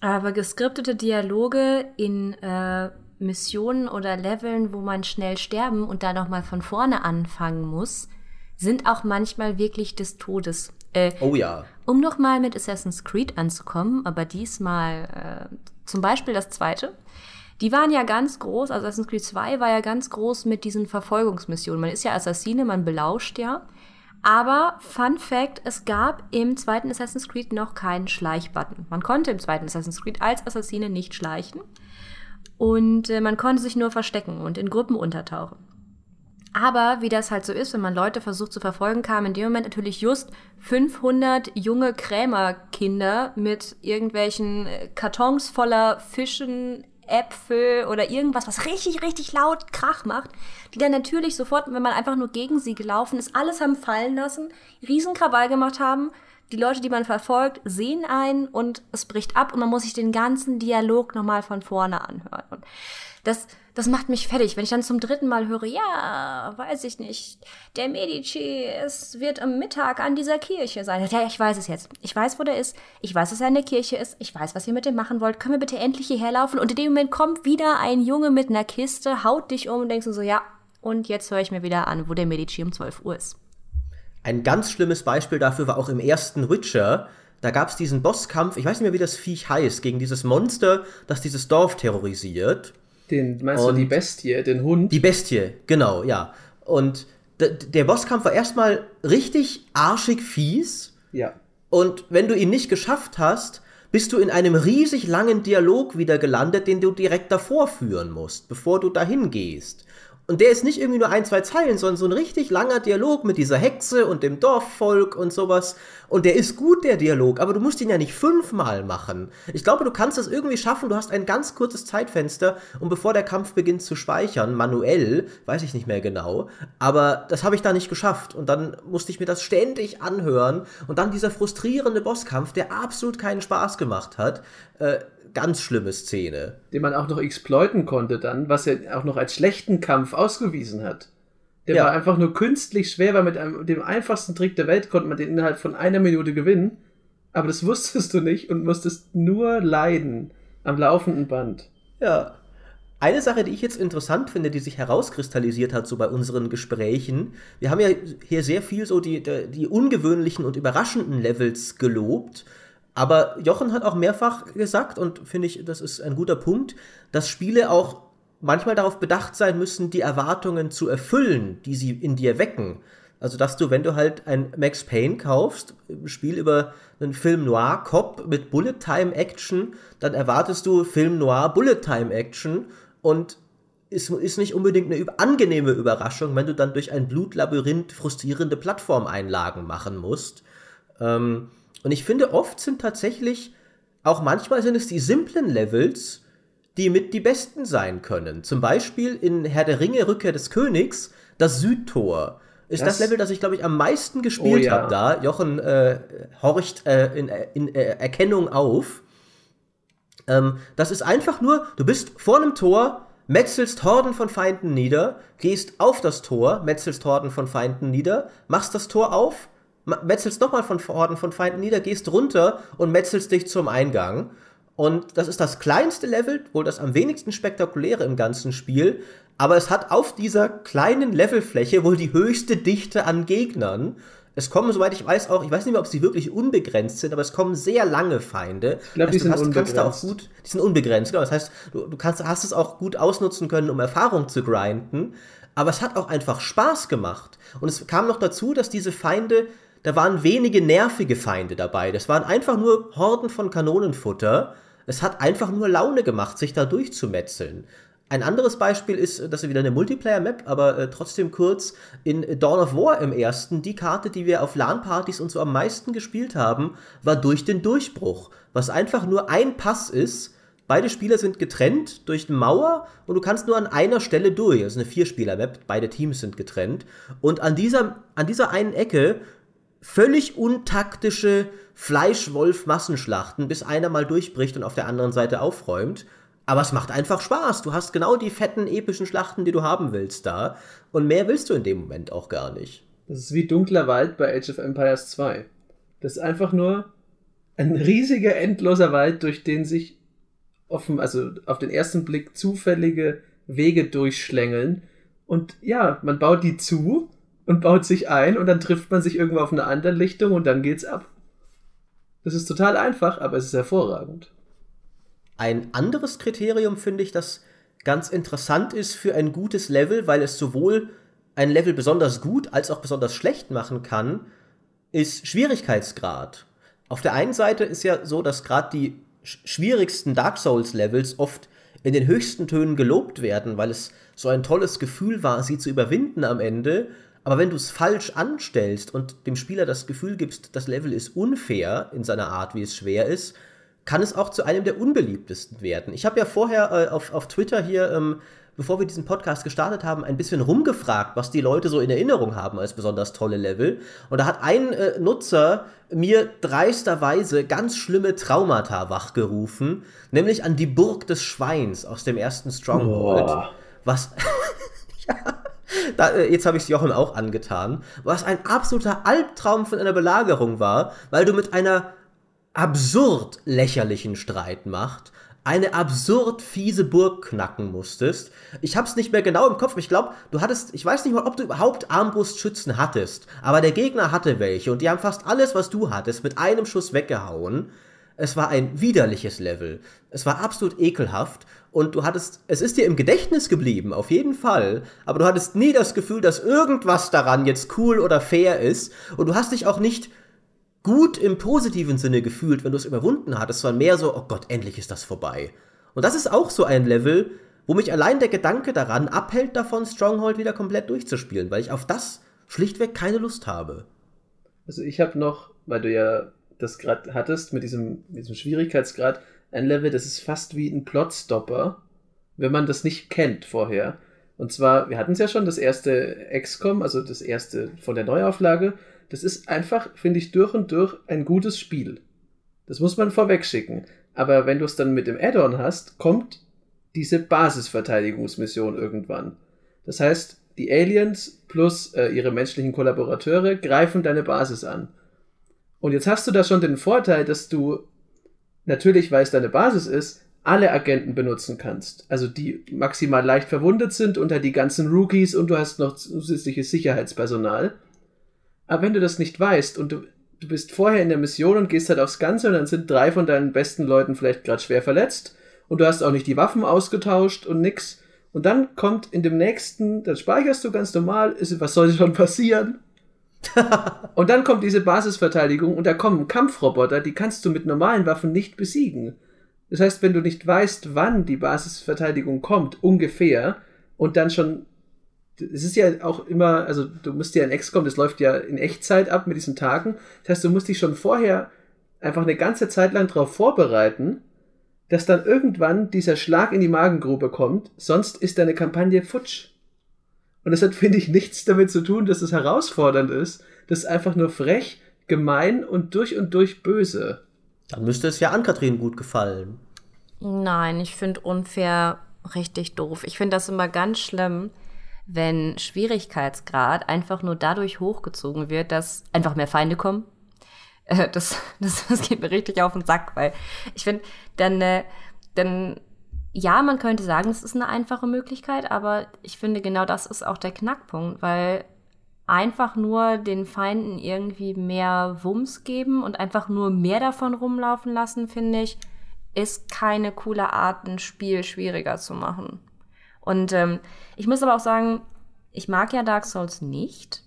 Aber geskriptete Dialoge in äh, Missionen oder Leveln, wo man schnell sterben und da nochmal von vorne anfangen muss, sind auch manchmal wirklich des Todes. Äh, oh ja. Um nochmal mit Assassin's Creed anzukommen, aber diesmal äh, zum Beispiel das zweite. Die waren ja ganz groß, also Assassin's Creed 2 war ja ganz groß mit diesen Verfolgungsmissionen. Man ist ja Assassine, man belauscht ja. Aber Fun Fact, es gab im zweiten Assassin's Creed noch keinen Schleichbutton. Man konnte im zweiten Assassin's Creed als Assassine nicht schleichen. Und äh, man konnte sich nur verstecken und in Gruppen untertauchen. Aber wie das halt so ist, wenn man Leute versucht zu verfolgen, kamen in dem Moment natürlich just 500 junge Krämerkinder mit irgendwelchen äh, Kartons voller Fischen, Äpfel oder irgendwas, was richtig, richtig laut Krach macht, die dann natürlich sofort, wenn man einfach nur gegen sie gelaufen ist, alles haben fallen lassen, Riesenkrawall gemacht haben. Die Leute, die man verfolgt, sehen einen und es bricht ab und man muss sich den ganzen Dialog nochmal von vorne anhören. Und das, das macht mich fertig, wenn ich dann zum dritten Mal höre, ja, weiß ich nicht, der Medici, es wird am Mittag an dieser Kirche sein. Ja, ich weiß es jetzt. Ich weiß, wo der ist. Ich weiß, dass er in der Kirche ist. Ich weiß, was ihr mit dem machen wollt. Können wir bitte endlich hierher laufen? Und in dem Moment kommt wieder ein Junge mit einer Kiste, haut dich um und denkst so, ja, und jetzt höre ich mir wieder an, wo der Medici um 12 Uhr ist. Ein ganz schlimmes Beispiel dafür war auch im ersten Witcher. Da gab es diesen Bosskampf, ich weiß nicht mehr, wie das Viech heißt, gegen dieses Monster, das dieses Dorf terrorisiert. Den, meinst und du die Bestie, den Hund? Die Bestie, genau, ja. Und der Bosskampf war erstmal richtig arschig fies. Ja. Und wenn du ihn nicht geschafft hast, bist du in einem riesig langen Dialog wieder gelandet, den du direkt davor führen musst, bevor du dahin gehst. Und der ist nicht irgendwie nur ein, zwei Zeilen, sondern so ein richtig langer Dialog mit dieser Hexe und dem Dorfvolk und sowas. Und der ist gut, der Dialog, aber du musst ihn ja nicht fünfmal machen. Ich glaube, du kannst das irgendwie schaffen. Du hast ein ganz kurzes Zeitfenster, um bevor der Kampf beginnt zu speichern, manuell, weiß ich nicht mehr genau. Aber das habe ich da nicht geschafft. Und dann musste ich mir das ständig anhören. Und dann dieser frustrierende Bosskampf, der absolut keinen Spaß gemacht hat. Äh, ganz schlimme Szene. Den man auch noch exploiten konnte dann, was er auch noch als schlechten Kampf ausgewiesen hat. Der ja. war einfach nur künstlich schwer, weil mit einem, dem einfachsten Trick der Welt konnte man den innerhalb von einer Minute gewinnen. Aber das *laughs* wusstest du nicht und musstest nur leiden am laufenden Band. Ja. Eine Sache, die ich jetzt interessant finde, die sich herauskristallisiert hat, so bei unseren Gesprächen, wir haben ja hier sehr viel so die, die ungewöhnlichen und überraschenden Levels gelobt. Aber Jochen hat auch mehrfach gesagt, und finde ich, das ist ein guter Punkt, dass Spiele auch manchmal darauf bedacht sein müssen, die Erwartungen zu erfüllen, die sie in dir wecken. Also, dass du, wenn du halt ein Max Payne kaufst, ein Spiel über einen Film Noir Cop mit Bullet Time Action, dann erwartest du Film Noir Bullet Time Action und ist, ist nicht unbedingt eine angenehme Überraschung, wenn du dann durch ein Blutlabyrinth frustrierende Plattformeinlagen machen musst. Ähm, und ich finde, oft sind tatsächlich, auch manchmal sind es die simplen Levels, die mit die besten sein können. Zum Beispiel in Herr der Ringe, Rückkehr des Königs, das Südtor. Ist das, das Level, das ich, glaube ich, am meisten gespielt oh, ja. habe da. Jochen äh, horcht äh, in, in äh, Erkennung auf. Ähm, das ist einfach nur, du bist vor einem Tor, metzelst Horden von Feinden nieder, gehst auf das Tor, metzelst Horden von Feinden nieder, machst das Tor auf, metzelst nochmal von Horden von Feinden nieder, gehst runter und metzelst dich zum Eingang. Und das ist das kleinste Level, wohl das am wenigsten spektakuläre im ganzen Spiel. Aber es hat auf dieser kleinen Levelfläche wohl die höchste Dichte an Gegnern. Es kommen, soweit ich weiß, auch, ich weiß nicht mehr, ob sie wirklich unbegrenzt sind, aber es kommen sehr lange Feinde. Ich glaube, die sind hast, kannst da auch unbegrenzt. gut, die sind unbegrenzt, genau. Das heißt, du, du kannst, hast es auch gut ausnutzen können, um Erfahrung zu grinden. Aber es hat auch einfach Spaß gemacht. Und es kam noch dazu, dass diese Feinde, da waren wenige nervige Feinde dabei. Das waren einfach nur Horden von Kanonenfutter. Es hat einfach nur Laune gemacht, sich da durchzumetzeln. Ein anderes Beispiel ist, das ist wieder eine Multiplayer-Map, aber äh, trotzdem kurz, in Dawn of War im ersten, die Karte, die wir auf LAN-Partys und so am meisten gespielt haben, war durch den Durchbruch, was einfach nur ein Pass ist. Beide Spieler sind getrennt durch eine Mauer und du kannst nur an einer Stelle durch. Also eine Vierspieler-Map, beide Teams sind getrennt. Und an dieser, an dieser einen Ecke völlig untaktische Fleischwolf-Massenschlachten, bis einer mal durchbricht und auf der anderen Seite aufräumt. Aber es macht einfach Spaß. Du hast genau die fetten, epischen Schlachten, die du haben willst da. Und mehr willst du in dem Moment auch gar nicht. Das ist wie dunkler Wald bei Age of Empires 2. Das ist einfach nur ein riesiger, endloser Wald, durch den sich offen, also auf den ersten Blick zufällige Wege durchschlängeln. Und ja, man baut die zu und baut sich ein und dann trifft man sich irgendwo auf einer anderen Lichtung und dann geht's ab. Das ist total einfach, aber es ist hervorragend. Ein anderes Kriterium finde ich, das ganz interessant ist für ein gutes Level, weil es sowohl ein Level besonders gut als auch besonders schlecht machen kann, ist Schwierigkeitsgrad. Auf der einen Seite ist ja so, dass gerade die sch- schwierigsten Dark Souls Levels oft in den höchsten Tönen gelobt werden, weil es so ein tolles Gefühl war, sie zu überwinden am Ende. Aber wenn du es falsch anstellst und dem Spieler das Gefühl gibst, das Level ist unfair in seiner Art, wie es schwer ist, kann es auch zu einem der unbeliebtesten werden. Ich habe ja vorher äh, auf, auf Twitter hier, ähm, bevor wir diesen Podcast gestartet haben, ein bisschen rumgefragt, was die Leute so in Erinnerung haben als besonders tolle Level. Und da hat ein äh, Nutzer mir dreisterweise ganz schlimme Traumata wachgerufen, nämlich an die Burg des Schweins aus dem ersten Stronghold. Boah. Was. *laughs* ja. Da, äh, jetzt habe ich es Jochen auch angetan. Was ein absoluter Albtraum von einer Belagerung war, weil du mit einer absurd lächerlichen Streitmacht eine absurd fiese Burg knacken musstest. Ich hab's nicht mehr genau im Kopf. Ich glaube, du hattest, ich weiß nicht mal, ob du überhaupt Armbrustschützen hattest, aber der Gegner hatte welche und die haben fast alles, was du hattest, mit einem Schuss weggehauen. Es war ein widerliches Level. Es war absolut ekelhaft und du hattest, es ist dir im Gedächtnis geblieben, auf jeden Fall, aber du hattest nie das Gefühl, dass irgendwas daran jetzt cool oder fair ist und du hast dich auch nicht gut im positiven Sinne gefühlt, wenn du es überwunden hattest, sondern mehr so, oh Gott, endlich ist das vorbei. Und das ist auch so ein Level, wo mich allein der Gedanke daran abhält davon, Stronghold wieder komplett durchzuspielen, weil ich auf das schlichtweg keine Lust habe. Also ich habe noch, weil du ja das gerade hattest mit diesem, mit diesem Schwierigkeitsgrad, ein Level, das ist fast wie ein Plotstopper, wenn man das nicht kennt vorher. Und zwar, wir hatten es ja schon, das erste XCOM, also das erste von der Neuauflage. Das ist einfach, finde ich, durch und durch ein gutes Spiel. Das muss man vorweg schicken. Aber wenn du es dann mit dem Add-on hast, kommt diese Basisverteidigungsmission irgendwann. Das heißt, die Aliens plus äh, ihre menschlichen Kollaborateure greifen deine Basis an. Und jetzt hast du da schon den Vorteil, dass du natürlich, weil es deine Basis ist, alle Agenten benutzen kannst. Also die maximal leicht verwundet sind unter die ganzen Rookies und du hast noch zusätzliches Sicherheitspersonal. Aber wenn du das nicht weißt und du, du bist vorher in der Mission und gehst halt aufs Ganze und dann sind drei von deinen besten Leuten vielleicht gerade schwer verletzt und du hast auch nicht die Waffen ausgetauscht und nix. Und dann kommt in dem nächsten, dann speicherst du ganz normal, ist, was soll schon passieren? *laughs* und dann kommt diese Basisverteidigung und da kommen Kampfroboter, die kannst du mit normalen Waffen nicht besiegen. Das heißt, wenn du nicht weißt, wann die Basisverteidigung kommt, ungefähr, und dann schon, es ist ja auch immer, also du musst ja in XCOM, das läuft ja in Echtzeit ab mit diesen Tagen. Das heißt, du musst dich schon vorher einfach eine ganze Zeit lang darauf vorbereiten, dass dann irgendwann dieser Schlag in die Magengrube kommt, sonst ist deine Kampagne futsch. Und das hat, finde ich, nichts damit zu tun, dass es herausfordernd ist. Das ist einfach nur frech, gemein und durch und durch böse. Dann müsste es ja an Kathrin gut gefallen. Nein, ich finde unfair richtig doof. Ich finde das immer ganz schlimm, wenn Schwierigkeitsgrad einfach nur dadurch hochgezogen wird, dass einfach mehr Feinde kommen. Äh, das, *laughs* das, das geht mir richtig auf den Sack, weil ich finde, dann, äh, dann, ja, man könnte sagen, es ist eine einfache Möglichkeit, aber ich finde, genau das ist auch der Knackpunkt, weil einfach nur den Feinden irgendwie mehr Wumms geben und einfach nur mehr davon rumlaufen lassen, finde ich, ist keine coole Art, ein Spiel schwieriger zu machen. Und ähm, ich muss aber auch sagen, ich mag ja Dark Souls nicht.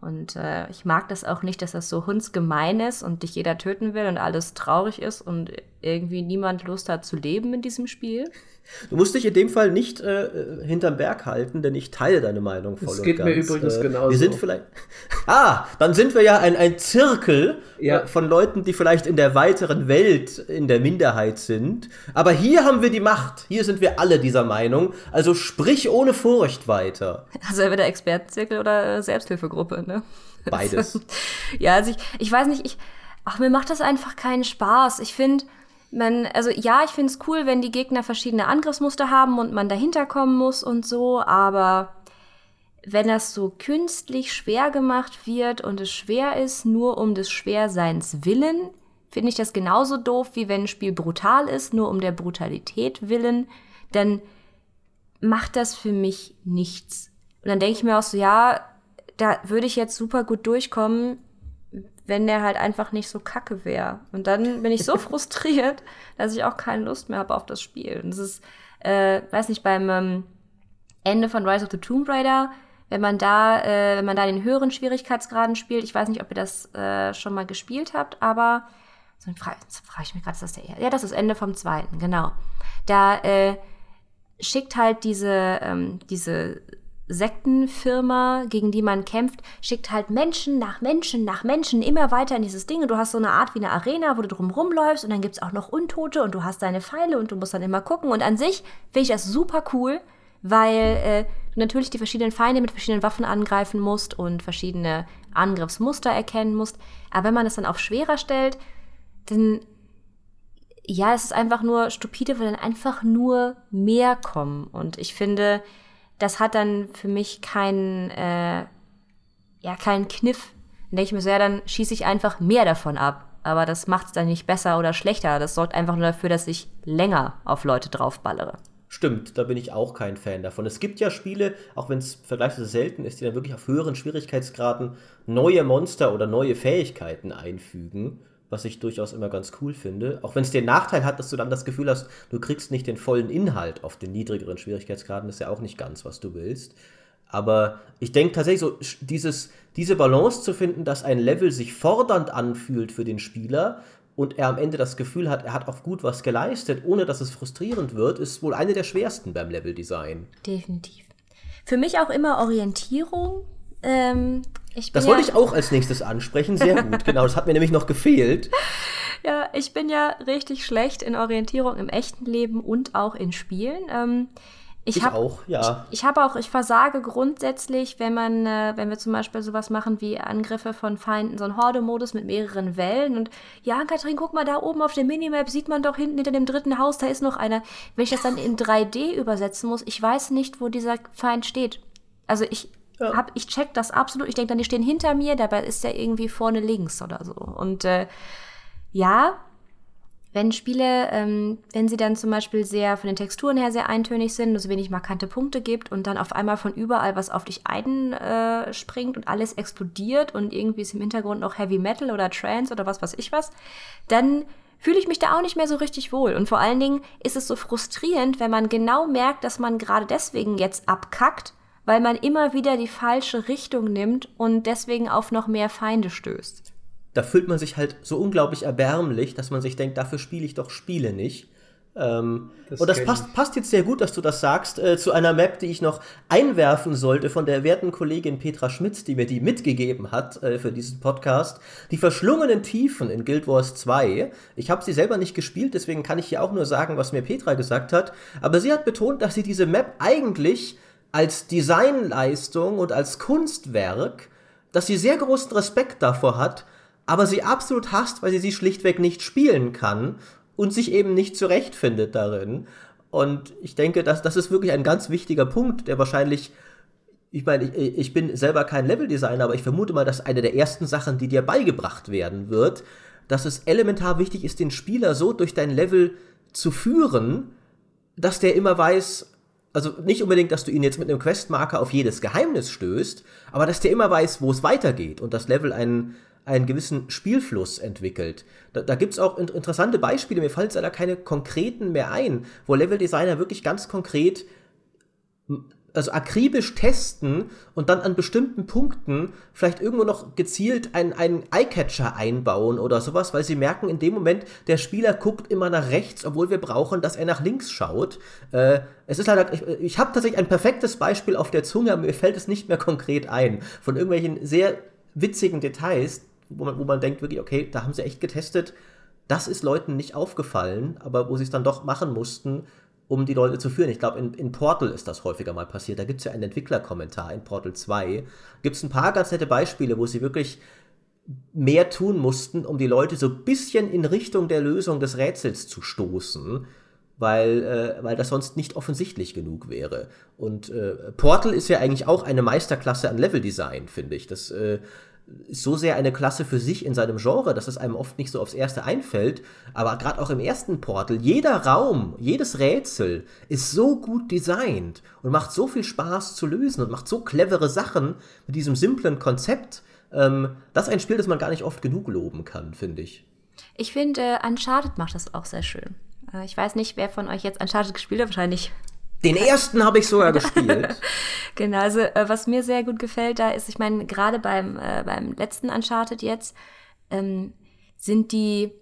Und äh, ich mag das auch nicht, dass das so hundsgemein ist und dich jeder töten will und alles traurig ist und irgendwie niemand Lust hat zu leben in diesem Spiel. Du musst dich in dem Fall nicht äh, hinterm Berg halten, denn ich teile deine Meinung voll Das und geht ganz. mir übrigens äh, genauso. Wir sind vielleicht. *laughs* Ah, dann sind wir ja ein, ein Zirkel Ja. äh, von Leuten, die vielleicht in der weiteren Welt in der Minderheit sind. Aber hier haben wir die Macht. Hier sind wir alle dieser Meinung. Also sprich ohne Furcht weiter. Also entweder Expertenzirkel oder äh, Selbsthilfegruppe, ne? *laughs* Beides. Ja, also ich, ich weiß nicht, ich, ach, mir macht das einfach keinen Spaß. Ich finde, man, also ja, ich finde es cool, wenn die Gegner verschiedene Angriffsmuster haben und man dahinter kommen muss und so, aber wenn das so künstlich schwer gemacht wird und es schwer ist, nur um des Schwerseins willen, finde ich das genauso doof, wie wenn ein Spiel brutal ist, nur um der Brutalität willen, dann macht das für mich nichts. Und dann denke ich mir auch so, ja, da würde ich jetzt super gut durchkommen, wenn der halt einfach nicht so kacke wäre. Und dann bin ich so *laughs* frustriert, dass ich auch keine Lust mehr habe auf das Spiel. Und das ist, äh, weiß nicht, beim ähm, Ende von Rise of the Tomb Raider, wenn man da, äh, wenn man da den höheren Schwierigkeitsgraden spielt, ich weiß nicht, ob ihr das äh, schon mal gespielt habt, aber so frage frag ich mich gerade, ist das der Ja, das ist Ende vom zweiten, genau. Da äh, schickt halt diese, ähm, diese Sektenfirma, gegen die man kämpft, schickt halt Menschen nach Menschen nach Menschen immer weiter in dieses Ding. Und du hast so eine Art wie eine Arena, wo du drum rumläufst und dann gibt's auch noch Untote und du hast deine Pfeile und du musst dann immer gucken. Und an sich finde ich das super cool, weil äh, du natürlich die verschiedenen Feinde mit verschiedenen Waffen angreifen musst und verschiedene Angriffsmuster erkennen musst. Aber wenn man es dann auf schwerer stellt, dann ja, es ist einfach nur stupide, weil dann einfach nur mehr kommen. Und ich finde, das hat dann für mich keinen, äh, ja, keinen Kniff. Dann denke ich mir so, ja, dann schieße ich einfach mehr davon ab. Aber das macht es dann nicht besser oder schlechter. Das sorgt einfach nur dafür, dass ich länger auf Leute draufballere. Stimmt, da bin ich auch kein Fan davon. Es gibt ja Spiele, auch wenn es vergleichsweise selten ist, die dann wirklich auf höheren Schwierigkeitsgraden neue Monster oder neue Fähigkeiten einfügen, was ich durchaus immer ganz cool finde. Auch wenn es den Nachteil hat, dass du dann das Gefühl hast, du kriegst nicht den vollen Inhalt auf den niedrigeren Schwierigkeitsgraden, ist ja auch nicht ganz, was du willst. Aber ich denke tatsächlich so, dieses, diese Balance zu finden, dass ein Level sich fordernd anfühlt für den Spieler und er am Ende das Gefühl hat, er hat auch gut was geleistet, ohne dass es frustrierend wird, ist wohl eine der schwersten beim Leveldesign. Definitiv. Für mich auch immer Orientierung. Ähm, Das ja, wollte ich auch als nächstes ansprechen. Sehr gut, *laughs* genau. Das hat mir nämlich noch gefehlt. Ja, ich bin ja richtig schlecht in Orientierung im echten Leben und auch in Spielen. Ähm, ich Ich hab, auch, ja. Ich habe auch, ich versage grundsätzlich, wenn man, äh, wenn wir zum Beispiel sowas machen wie Angriffe von Feinden, so ein Horde-Modus mit mehreren Wellen und ja, Katrin, guck mal, da oben auf der Minimap sieht man doch hinten hinter dem dritten Haus, da ist noch einer. Wenn ich das dann in 3D übersetzen muss, ich weiß nicht, wo dieser Feind steht. Also ich Ja. hab, ich check das absolut. Ich denke dann, die stehen hinter mir, dabei ist der irgendwie vorne links oder so. Und äh, ja, wenn Spiele, ähm, wenn sie dann zum Beispiel sehr von den Texturen her sehr eintönig sind, es wenig markante Punkte gibt und dann auf einmal von überall was auf dich einspringt äh, und alles explodiert und irgendwie ist im Hintergrund noch Heavy Metal oder Trance oder was weiß ich was, dann fühle ich mich da auch nicht mehr so richtig wohl. Und vor allen Dingen ist es so frustrierend, wenn man genau merkt, dass man gerade deswegen jetzt abkackt, weil man immer wieder die falsche Richtung nimmt und deswegen auf noch mehr Feinde stößt. Da fühlt man sich halt so unglaublich erbärmlich, dass man sich denkt, dafür spiele ich doch Spiele nicht. Ähm, Das und das passt, passt jetzt sehr gut, dass du das sagst, äh, zu einer Map, die ich noch einwerfen sollte von der werten Kollegin Petra Schmitz, die mir die mitgegeben hat äh, für diesen Podcast. Die verschlungenen Tiefen in Guild Wars 2. Ich habe sie selber nicht gespielt, deswegen kann ich hier auch nur sagen, was mir Petra gesagt hat. Aber sie hat betont, dass sie diese Map eigentlich als Designleistung und als Kunstwerk, dass sie sehr großen Respekt davor hat, aber sie absolut hasst, weil sie sie schlichtweg nicht spielen kann und sich eben nicht zurechtfindet darin. Und ich denke, dass das ist wirklich ein ganz wichtiger Punkt, der wahrscheinlich, ich meine, ich, ich bin selber kein Leveldesigner, aber ich vermute mal, dass eine der ersten Sachen, die dir beigebracht werden wird, dass es elementar wichtig ist, den Spieler so durch dein Level zu führen, dass der immer weiß, also nicht unbedingt, dass du ihn jetzt mit einem Questmarker auf jedes Geheimnis stößt, aber dass der immer weiß, wo es weitergeht und das Level einen, einen gewissen Spielfluss entwickelt. Da, da gibt es auch in, interessante Beispiele, mir fallen leider keine konkreten mehr ein, wo Leveldesigner wirklich ganz konkret also akribisch testen und dann an bestimmten Punkten vielleicht irgendwo noch gezielt einen, einen Eyecatcher einbauen oder sowas, weil sie merken in dem Moment, der Spieler guckt immer nach rechts, obwohl wir brauchen, dass er nach links schaut. Äh, es ist leider, ich, ich habe tatsächlich ein perfektes Beispiel auf der Zunge, aber mir fällt es nicht mehr konkret ein, von irgendwelchen sehr witzigen Details, wo man, wo man denkt wirklich, okay, da haben sie echt getestet, das ist Leuten nicht aufgefallen, aber wo sie es dann doch machen mussten, um die Leute zu führen. Ich glaube, in, in, Portal ist das häufiger mal passiert. Da gibt es ja einen Entwicklerkommentar in Portal 2. Gibt es ein paar ganz nette Beispiele, wo sie wirklich mehr tun mussten, um die Leute so ein bisschen in Richtung der Lösung des Rätsels zu stoßen, weil, äh, weil das sonst nicht offensichtlich genug wäre. Und äh, Portal ist ja eigentlich auch eine Meisterklasse an Leveldesign, finde ich. Das äh, so sehr eine Klasse für sich in seinem Genre, dass es einem oft nicht so aufs Erste einfällt. Aber gerade auch im ersten Portal, jeder Raum, jedes Rätsel ist so gut designt und macht so viel Spaß zu lösen und macht so clevere Sachen mit diesem simplen Konzept. Ähm, das ist ein Spiel, das man gar nicht oft genug loben kann, finde ich. Ich finde, äh, Uncharted macht das auch sehr schön. Äh, ich weiß nicht, wer von euch jetzt Uncharted gespielt hat, wahrscheinlich den ersten habe ich sogar gespielt. *laughs* genau, also äh, was mir sehr gut gefällt da ist, ich meine, gerade beim, äh, beim letzten Uncharted jetzt ähm, sind die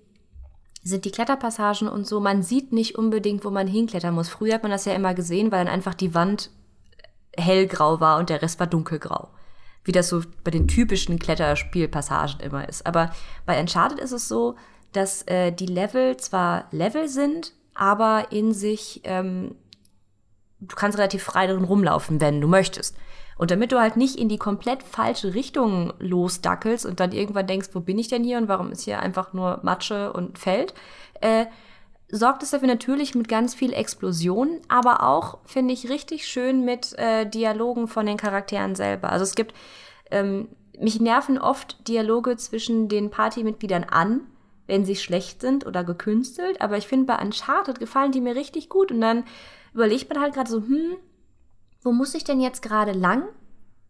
sind die Kletterpassagen und so, man sieht nicht unbedingt, wo man hinklettern muss. Früher hat man das ja immer gesehen, weil dann einfach die Wand hellgrau war und der Rest war dunkelgrau. Wie das so bei den typischen Kletterspielpassagen immer ist. Aber bei Uncharted ist es so, dass äh, die Level zwar Level sind, aber in sich ähm, du kannst relativ frei drin rumlaufen, wenn du möchtest. Und damit du halt nicht in die komplett falsche Richtung losdackelst und dann irgendwann denkst, wo bin ich denn hier und warum ist hier einfach nur Matsche und Feld, äh, sorgt es dafür natürlich mit ganz viel Explosion, aber auch, finde ich, richtig schön mit äh, Dialogen von den Charakteren selber. Also es gibt, ähm, mich nerven oft Dialoge zwischen den Partymitgliedern an, wenn sie schlecht sind oder gekünstelt, aber ich finde, bei Uncharted gefallen die mir richtig gut und dann überlegt man halt gerade so, hm, wo muss ich denn jetzt gerade lang?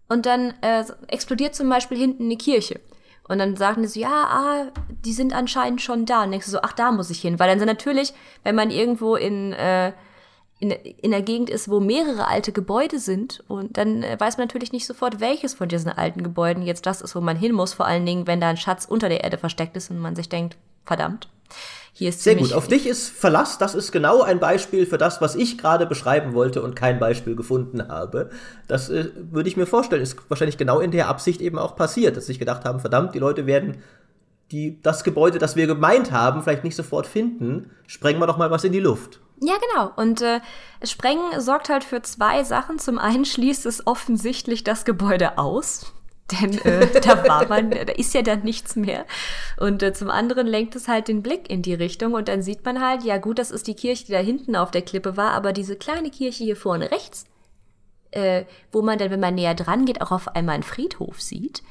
Und dann äh, explodiert zum Beispiel hinten eine Kirche. Und dann sagen die so, ja, ah, die sind anscheinend schon da. Und denkst du so, ach, da muss ich hin. Weil dann sind natürlich, wenn man irgendwo in, äh, in, in der Gegend ist, wo mehrere alte Gebäude sind, und dann äh, weiß man natürlich nicht sofort, welches von diesen alten Gebäuden jetzt das ist, wo man hin muss. Vor allen Dingen, wenn da ein Schatz unter der Erde versteckt ist und man sich denkt, verdammt. Hier ist Sehr gut. Auf dich ist Verlass. Das ist genau ein Beispiel für das, was ich gerade beschreiben wollte und kein Beispiel gefunden habe. Das äh, würde ich mir vorstellen, ist wahrscheinlich genau in der Absicht eben auch passiert, dass sich gedacht haben, verdammt, die Leute werden die, das Gebäude, das wir gemeint haben, vielleicht nicht sofort finden. Sprengen wir doch mal was in die Luft. Ja, genau. Und äh, Sprengen sorgt halt für zwei Sachen. Zum einen schließt es offensichtlich das Gebäude aus denn äh, *laughs* da war man, da ist ja dann nichts mehr. Und äh, zum anderen lenkt es halt den Blick in die Richtung und dann sieht man halt, ja gut, das ist die Kirche, die da hinten auf der Klippe war, aber diese kleine Kirche hier vorne rechts, äh, wo man dann, wenn man näher dran geht, auch auf einmal einen Friedhof sieht,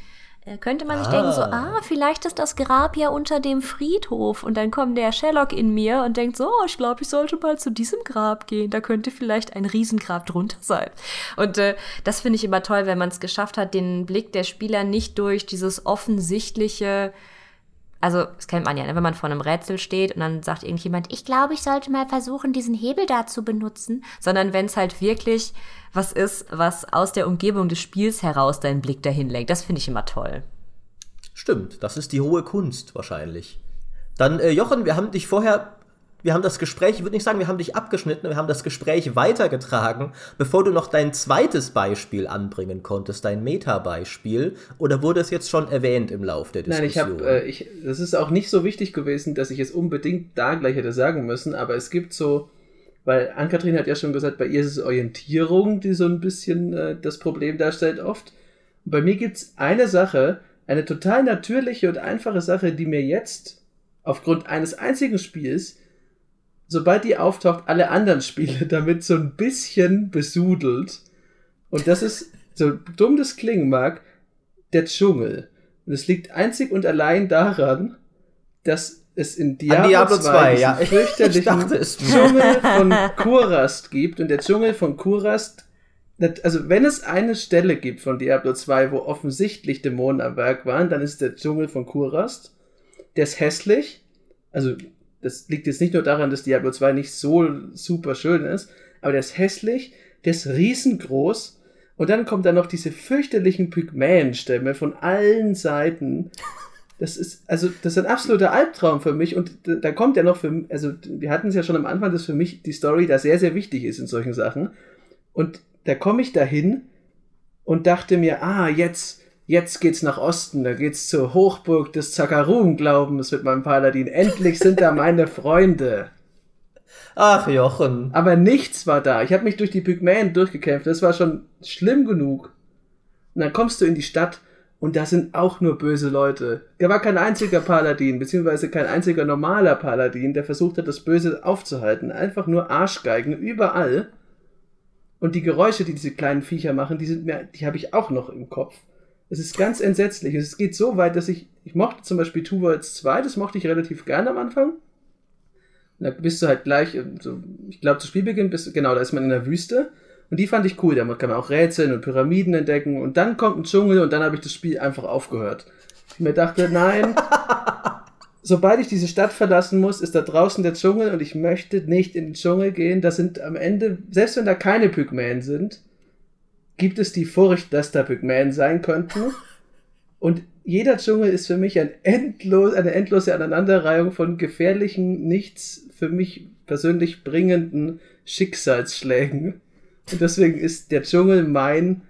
könnte man sich ah. denken, so, ah, vielleicht ist das Grab ja unter dem Friedhof. Und dann kommt der Sherlock in mir und denkt so, oh, ich glaube, ich sollte mal zu diesem Grab gehen. Da könnte vielleicht ein Riesengrab drunter sein. Und äh, das finde ich immer toll, wenn man es geschafft hat, den Blick der Spieler nicht durch dieses offensichtliche also, das kennt man ja, ne? wenn man vor einem Rätsel steht und dann sagt irgendjemand, ich glaube, ich sollte mal versuchen, diesen Hebel da zu benutzen, sondern wenn es halt wirklich was ist, was aus der Umgebung des Spiels heraus deinen Blick dahin lenkt. Das finde ich immer toll. Stimmt, das ist die hohe Kunst wahrscheinlich. Dann, äh, Jochen, wir haben dich vorher wir haben das Gespräch, ich würde nicht sagen, wir haben dich abgeschnitten, wir haben das Gespräch weitergetragen, bevor du noch dein zweites Beispiel anbringen konntest, dein Meta-Beispiel. Oder wurde es jetzt schon erwähnt im Lauf der Diskussion? Nein, ich habe, äh, ich, das ist auch nicht so wichtig gewesen, dass ich es unbedingt da gleich hätte sagen müssen, aber es gibt so, weil Ann-Kathrin hat ja schon gesagt, bei ihr ist es Orientierung, die so ein bisschen äh, das Problem darstellt oft. bei mir gibt es eine Sache, eine total natürliche und einfache Sache, die mir jetzt aufgrund eines einzigen Spiels sobald die auftaucht, alle anderen Spiele *laughs* damit so ein bisschen besudelt. Und das ist, so dumm das klingen mag, der Dschungel. Und es liegt einzig und allein daran, dass es in Diablo, An Diablo 2, 2, diesen ja. *laughs* fürchterlichen Ich dachte es. Dschungel von Kurast gibt. Und der Dschungel von Kurast, also wenn es eine Stelle gibt von Diablo 2, wo offensichtlich Dämonen am Werk waren, dann ist der Dschungel von Kurast. Der ist hässlich. Also das liegt jetzt nicht nur daran, dass Diablo 2 nicht so super schön ist, aber der ist hässlich, der ist riesengroß. Und dann kommt da noch diese fürchterlichen Pygmäenstämme von allen Seiten. Das ist, also, das ist ein absoluter Albtraum für mich. Und da, kommt ja noch für, also, wir hatten es ja schon am Anfang, dass für mich die Story da sehr, sehr wichtig ist in solchen Sachen. Und da komme ich dahin und dachte mir, ah, jetzt, jetzt geht's nach Osten, da geht's zur Hochburg des Zakarun-Glaubens mit meinem Paladin. Endlich sind da meine Freunde. Ach, Jochen. Aber nichts war da. Ich habe mich durch die Pygmäen durchgekämpft. Das war schon schlimm genug. Und dann kommst du in die Stadt und da sind auch nur böse Leute. Da war kein einziger Paladin, beziehungsweise kein einziger normaler Paladin, der versucht hat, das Böse aufzuhalten. Einfach nur Arschgeigen überall. Und die Geräusche, die diese kleinen Viecher machen, die sind mir, die habe ich auch noch im Kopf. Es ist ganz entsetzlich. Es geht so weit, dass ich, ich mochte zum Beispiel Two Worlds 2, das mochte ich relativ gerne am Anfang. Und da bist du halt gleich, ähm, so, ich glaube, zu Spielbeginn bist du, genau, da ist man in der Wüste. Und die fand ich cool. Da kann man auch Rätseln und Pyramiden entdecken. Und dann kommt ein Dschungel und dann habe ich das Spiel einfach aufgehört. Ich mir dachte, nein, *laughs* sobald ich diese Stadt verlassen muss, ist da draußen der Dschungel und ich möchte nicht in den Dschungel gehen. Da sind am Ende, selbst wenn da keine Pygmäen sind, gibt es die Furcht, dass da Pygmäen sein könnten. *laughs* Und jeder Dschungel ist für mich ein endlos, eine endlose Aneinanderreihung von gefährlichen, nichts für mich persönlich bringenden Schicksalsschlägen. Und deswegen ist der Dschungel mein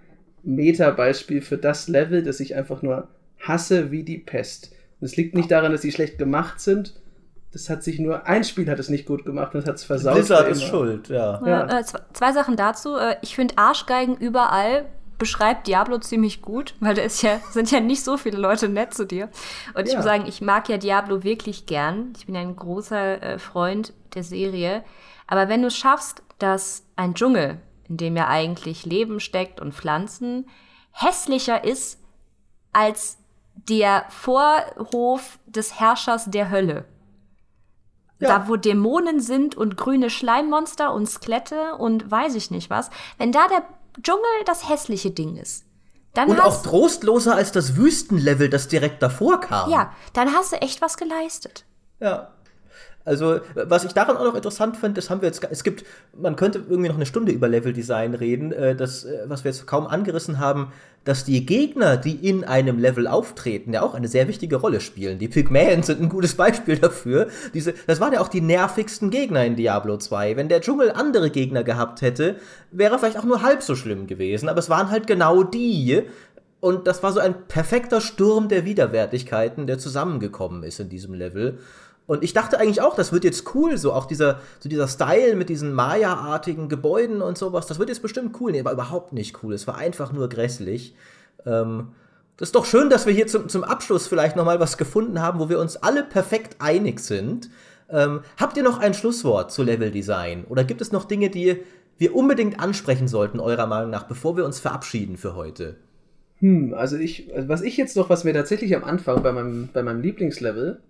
Meta-Beispiel für das Level, das ich einfach nur hasse wie die Pest. Und es liegt nicht daran, dass sie schlecht gemacht sind. Das hat sich nur, ein Spiel hat es nicht gut gemacht und das hat es versaut. Blizzard ist schuld, ja. Ja. Äh, zwei, zwei Sachen dazu. Äh, ich finde Arschgeigen überall beschreibt Diablo ziemlich gut, weil da ist ja, *laughs* sind ja nicht so viele Leute nett zu dir. Und ich Ja. muss sagen, ich mag ja Diablo wirklich gern. Ich bin ein großer äh, Freund der Serie. Aber wenn du es schaffst, dass ein Dschungel, in dem ja eigentlich Leben steckt und Pflanzen, hässlicher ist als der Vorhof des Herrschers der Hölle. Ja. Da, wo Dämonen sind und grüne Schleimmonster und Skelette und weiß ich nicht was. Wenn da der Dschungel das hässliche Ding ist, dann Und auch trostloser als das Wüstenlevel, das direkt davor kam. ja, dann hast du echt was geleistet. Ja. Also, was ich daran auch noch interessant finde, das haben wir jetzt, es gibt, man könnte irgendwie noch eine Stunde über Leveldesign reden, äh, das, äh, was wir jetzt kaum angerissen haben, dass die Gegner, die in einem Level auftreten, ja auch eine sehr wichtige Rolle spielen. Die Pygmäen sind ein gutes Beispiel dafür. Diese, das waren ja auch die nervigsten Gegner in Diablo 2. Wenn der Dschungel andere Gegner gehabt hätte, wäre vielleicht auch nur halb so schlimm gewesen, aber es waren halt genau die, und das war so ein perfekter Sturm der Widerwärtigkeiten, der zusammengekommen ist in diesem Level. Und ich dachte eigentlich auch, das wird jetzt cool, so auch dieser, so dieser Style mit diesen Maya-artigen Gebäuden und sowas, das wird jetzt bestimmt cool. Nee, war überhaupt nicht cool. Es war einfach nur grässlich. Ähm, das ist doch schön, dass wir hier zum, zum Abschluss vielleicht noch mal was gefunden haben, wo wir uns alle perfekt einig sind. Ähm, habt ihr noch ein Schlusswort zu Leveldesign? Oder gibt es noch Dinge, die wir unbedingt ansprechen sollten, eurer Meinung nach, bevor wir uns verabschieden für heute? Hm, also ich, also was ich jetzt noch, was mir tatsächlich am Anfang bei meinem, bei meinem Lieblingslevel,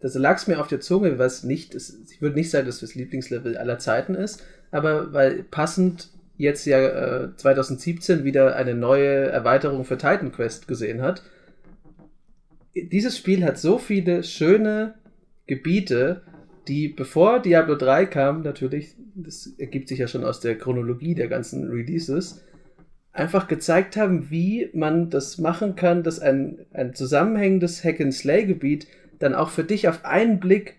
das lag es mir auf der Zunge, was nicht, es, ich würde nicht sagen, dass das Lieblingslevel aller Zeiten ist, aber weil passend jetzt ja äh, 2017 wieder eine neue Erweiterung für Titan Quest gesehen hat. Dieses Spiel hat so viele schöne Gebiete, die bevor Diablo 3 kam, natürlich, das ergibt sich ja schon aus der Chronologie der ganzen Releases, einfach gezeigt haben, wie man das machen kann, dass ein, ein zusammenhängendes Hack-and-Slay-Gebiet dann auch für dich auf einen Blick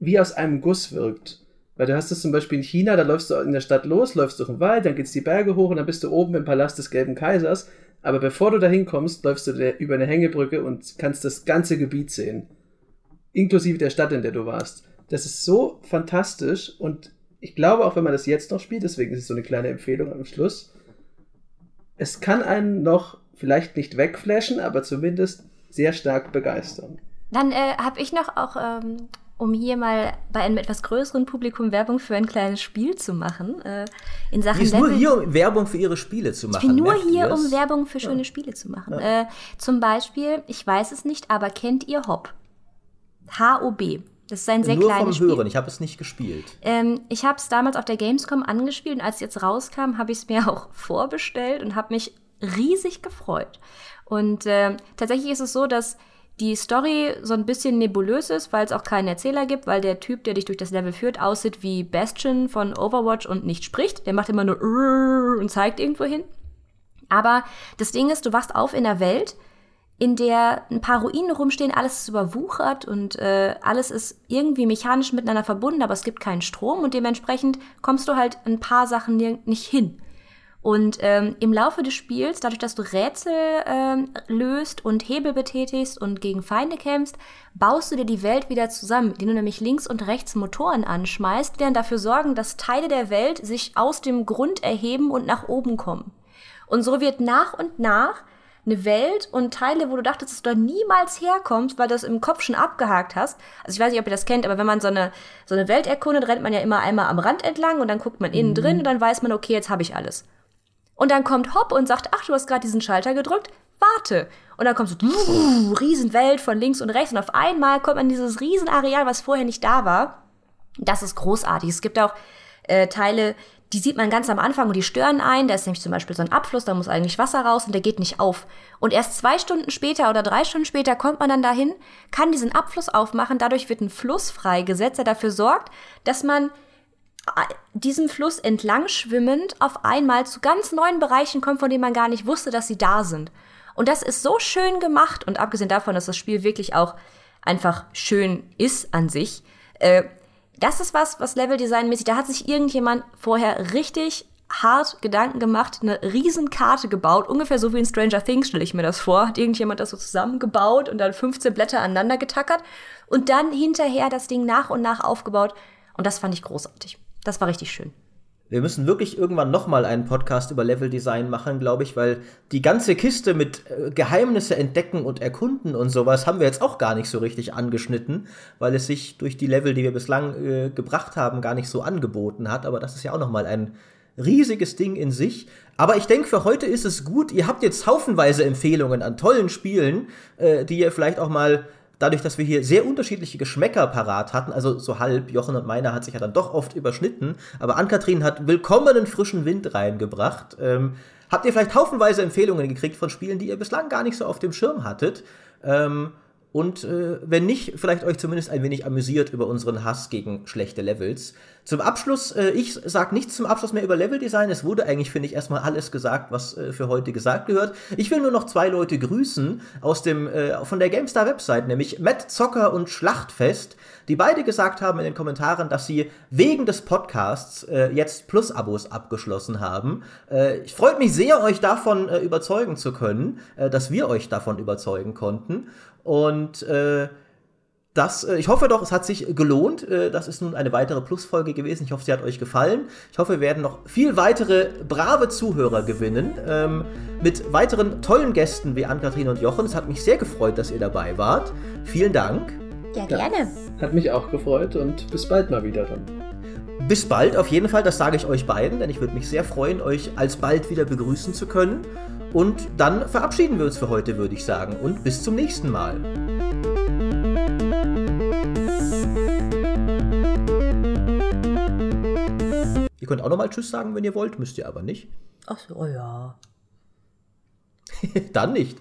wie aus einem Guss wirkt. Weil du hast es zum Beispiel in China, da läufst du in der Stadt los, läufst durch den Wald, dann geht's die Berge hoch und dann bist du oben im Palast des Gelben Kaisers. Aber bevor du dahin kommst, läufst du über eine Hängebrücke und kannst das ganze Gebiet sehen. Inklusive der Stadt, in der du warst. Das ist so fantastisch und ich glaube auch, wenn man das jetzt noch spielt, deswegen ist es so eine kleine Empfehlung am Schluss, es kann einen noch vielleicht nicht wegflashen, aber zumindest sehr stark begeistern. Dann äh, habe ich noch auch, ähm, um hier mal bei einem etwas größeren Publikum Werbung für ein kleines Spiel zu machen, äh, in Sachen ist nur Level- hier, um Werbung für ihre Spiele zu machen. Ich bin nur hier, um Werbung für schöne Spiele zu machen. Äh, zum Beispiel, ich weiß es nicht, aber kennt ihr Hop? H-O-B. Das ist ein sehr Nur kleines vom Spiel. Hören, ich habe es nicht gespielt. Ähm, ich habe es damals auf der Gamescom angespielt und als es jetzt rauskam, habe ich es mir *laughs* auch vorbestellt und habe mich riesig gefreut. Und äh, tatsächlich ist es so, dass die Story so ein bisschen nebulös ist, weil es auch keinen Erzähler gibt, weil der Typ, der dich durch das Level führt, aussieht wie Bastion von Overwatch und nicht spricht. Der macht immer nur und zeigt irgendwo hin. Aber das Ding ist, du wachst auf in einer Welt, in der ein paar Ruinen rumstehen, alles ist überwuchert und äh, alles ist irgendwie mechanisch miteinander verbunden, aber es gibt keinen Strom und dementsprechend kommst du halt ein paar Sachen nicht hin. Und ähm, im Laufe des Spiels, dadurch, dass du Rätsel ähm, löst und Hebel betätigst und gegen Feinde kämpfst, baust du dir die Welt wieder zusammen, indem du nämlich links und rechts Motoren anschmeißt, die dann dafür sorgen, dass Teile der Welt sich aus dem Grund erheben und nach oben kommen. Und so wird nach und nach eine Welt und Teile, wo du dachtest, dass du da niemals herkommst, weil du das im Kopf schon abgehakt hast. Also ich weiß nicht, ob ihr das kennt, aber wenn man so eine, so eine Welt erkundet, rennt man ja immer einmal am Rand entlang und dann guckt man innen drin und dann weiß man, okay, jetzt habe ich alles. Und dann kommt Hopp und sagt, ach, du hast gerade diesen Schalter gedrückt, warte. Und dann kommst du, so, *laughs* Riesenwelt von links und rechts und auf einmal kommt man in dieses Riesenareal, was vorher nicht da war. Das ist großartig. Es gibt auch äh, Teile, die sieht man ganz am Anfang und die stören ein. Da ist nämlich zum Beispiel so ein Abfluss, da muss eigentlich Wasser raus und der geht nicht auf. Und erst zwei Stunden später oder drei Stunden später kommt man dann dahin, kann diesen Abfluss aufmachen. Dadurch wird ein Fluss freigesetzt, der dafür sorgt, dass man diesem Fluss entlang schwimmend auf einmal zu ganz neuen Bereichen kommt, von denen man gar nicht wusste, dass sie da sind. Und das ist so schön gemacht und abgesehen davon, dass das Spiel wirklich auch einfach schön ist an sich, äh, das ist was, was Leveldesign-mäßig, da hat sich irgendjemand vorher richtig hart Gedanken gemacht, eine Riesenkarte gebaut, ungefähr so wie in Stranger Things stelle ich mir das vor. Hat irgendjemand das so zusammengebaut und dann 15 Blätter aneinander getackert und dann hinterher das Ding nach und nach aufgebaut. Und das fand ich großartig. Das war richtig schön. Wir müssen wirklich irgendwann nochmal einen Podcast über Leveldesign machen, glaube ich, weil die ganze Kiste mit äh, Geheimnisse entdecken und erkunden und sowas haben wir jetzt auch gar nicht so richtig angeschnitten, weil es sich durch die Level, die wir bislang äh, gebracht haben, gar nicht so angeboten hat. Aber das ist ja auch nochmal ein riesiges Ding in sich. Aber ich denke, für heute ist es gut. Ihr habt jetzt haufenweise Empfehlungen an tollen Spielen, äh, die ihr vielleicht auch mal dadurch, dass wir hier sehr unterschiedliche Geschmäcker parat hatten, also so halb, Jochen und meiner hat sich ja dann doch oft überschnitten, aber Ann-Kathrin hat willkommenen frischen Wind reingebracht. Ähm, habt ihr vielleicht haufenweise Empfehlungen gekriegt von Spielen, die ihr bislang gar nicht so auf dem Schirm hattet? Ähm, und äh, wenn nicht, vielleicht euch zumindest ein wenig amüsiert über unseren Hass gegen schlechte Levels. Zum Abschluss, äh, ich sag nichts zum Abschluss mehr über Leveldesign. Es wurde eigentlich, finde ich, erstmal alles gesagt, was äh, für heute gesagt gehört. Ich will nur noch zwei Leute grüßen aus dem, äh, von der GameStar Website, nämlich Matt Zocker und Schlachtfest, die beide gesagt haben in den Kommentaren, dass sie wegen des Podcasts äh, jetzt Plus-Abos abgeschlossen haben. Äh, ich freut mich sehr, euch davon äh, überzeugen zu können, dass wir euch davon überzeugen konnten. Und äh, das, äh, ich hoffe doch, es hat sich gelohnt. Äh, das ist nun eine weitere Plusfolge gewesen. Ich hoffe, sie hat euch gefallen. Ich hoffe, wir werden noch viel weitere brave Zuhörer gewinnen. Ähm, mit weiteren tollen Gästen wie Ann-Kathrin und Jochen. Es hat mich sehr gefreut, dass ihr dabei wart. Vielen Dank. Ja, gerne. Hat mich auch gefreut und bis bald mal wieder dann. Bis bald, auf jeden Fall, das sage ich euch beiden, denn ich würde mich sehr freuen, euch alsbald wieder begrüßen zu können. Und dann verabschieden wir uns für heute, würde ich sagen. Und bis zum nächsten Mal. Ihr könnt auch nochmal Tschüss sagen, wenn ihr wollt, müsst ihr aber nicht. Ach so, oh ja. *laughs* Dann nicht.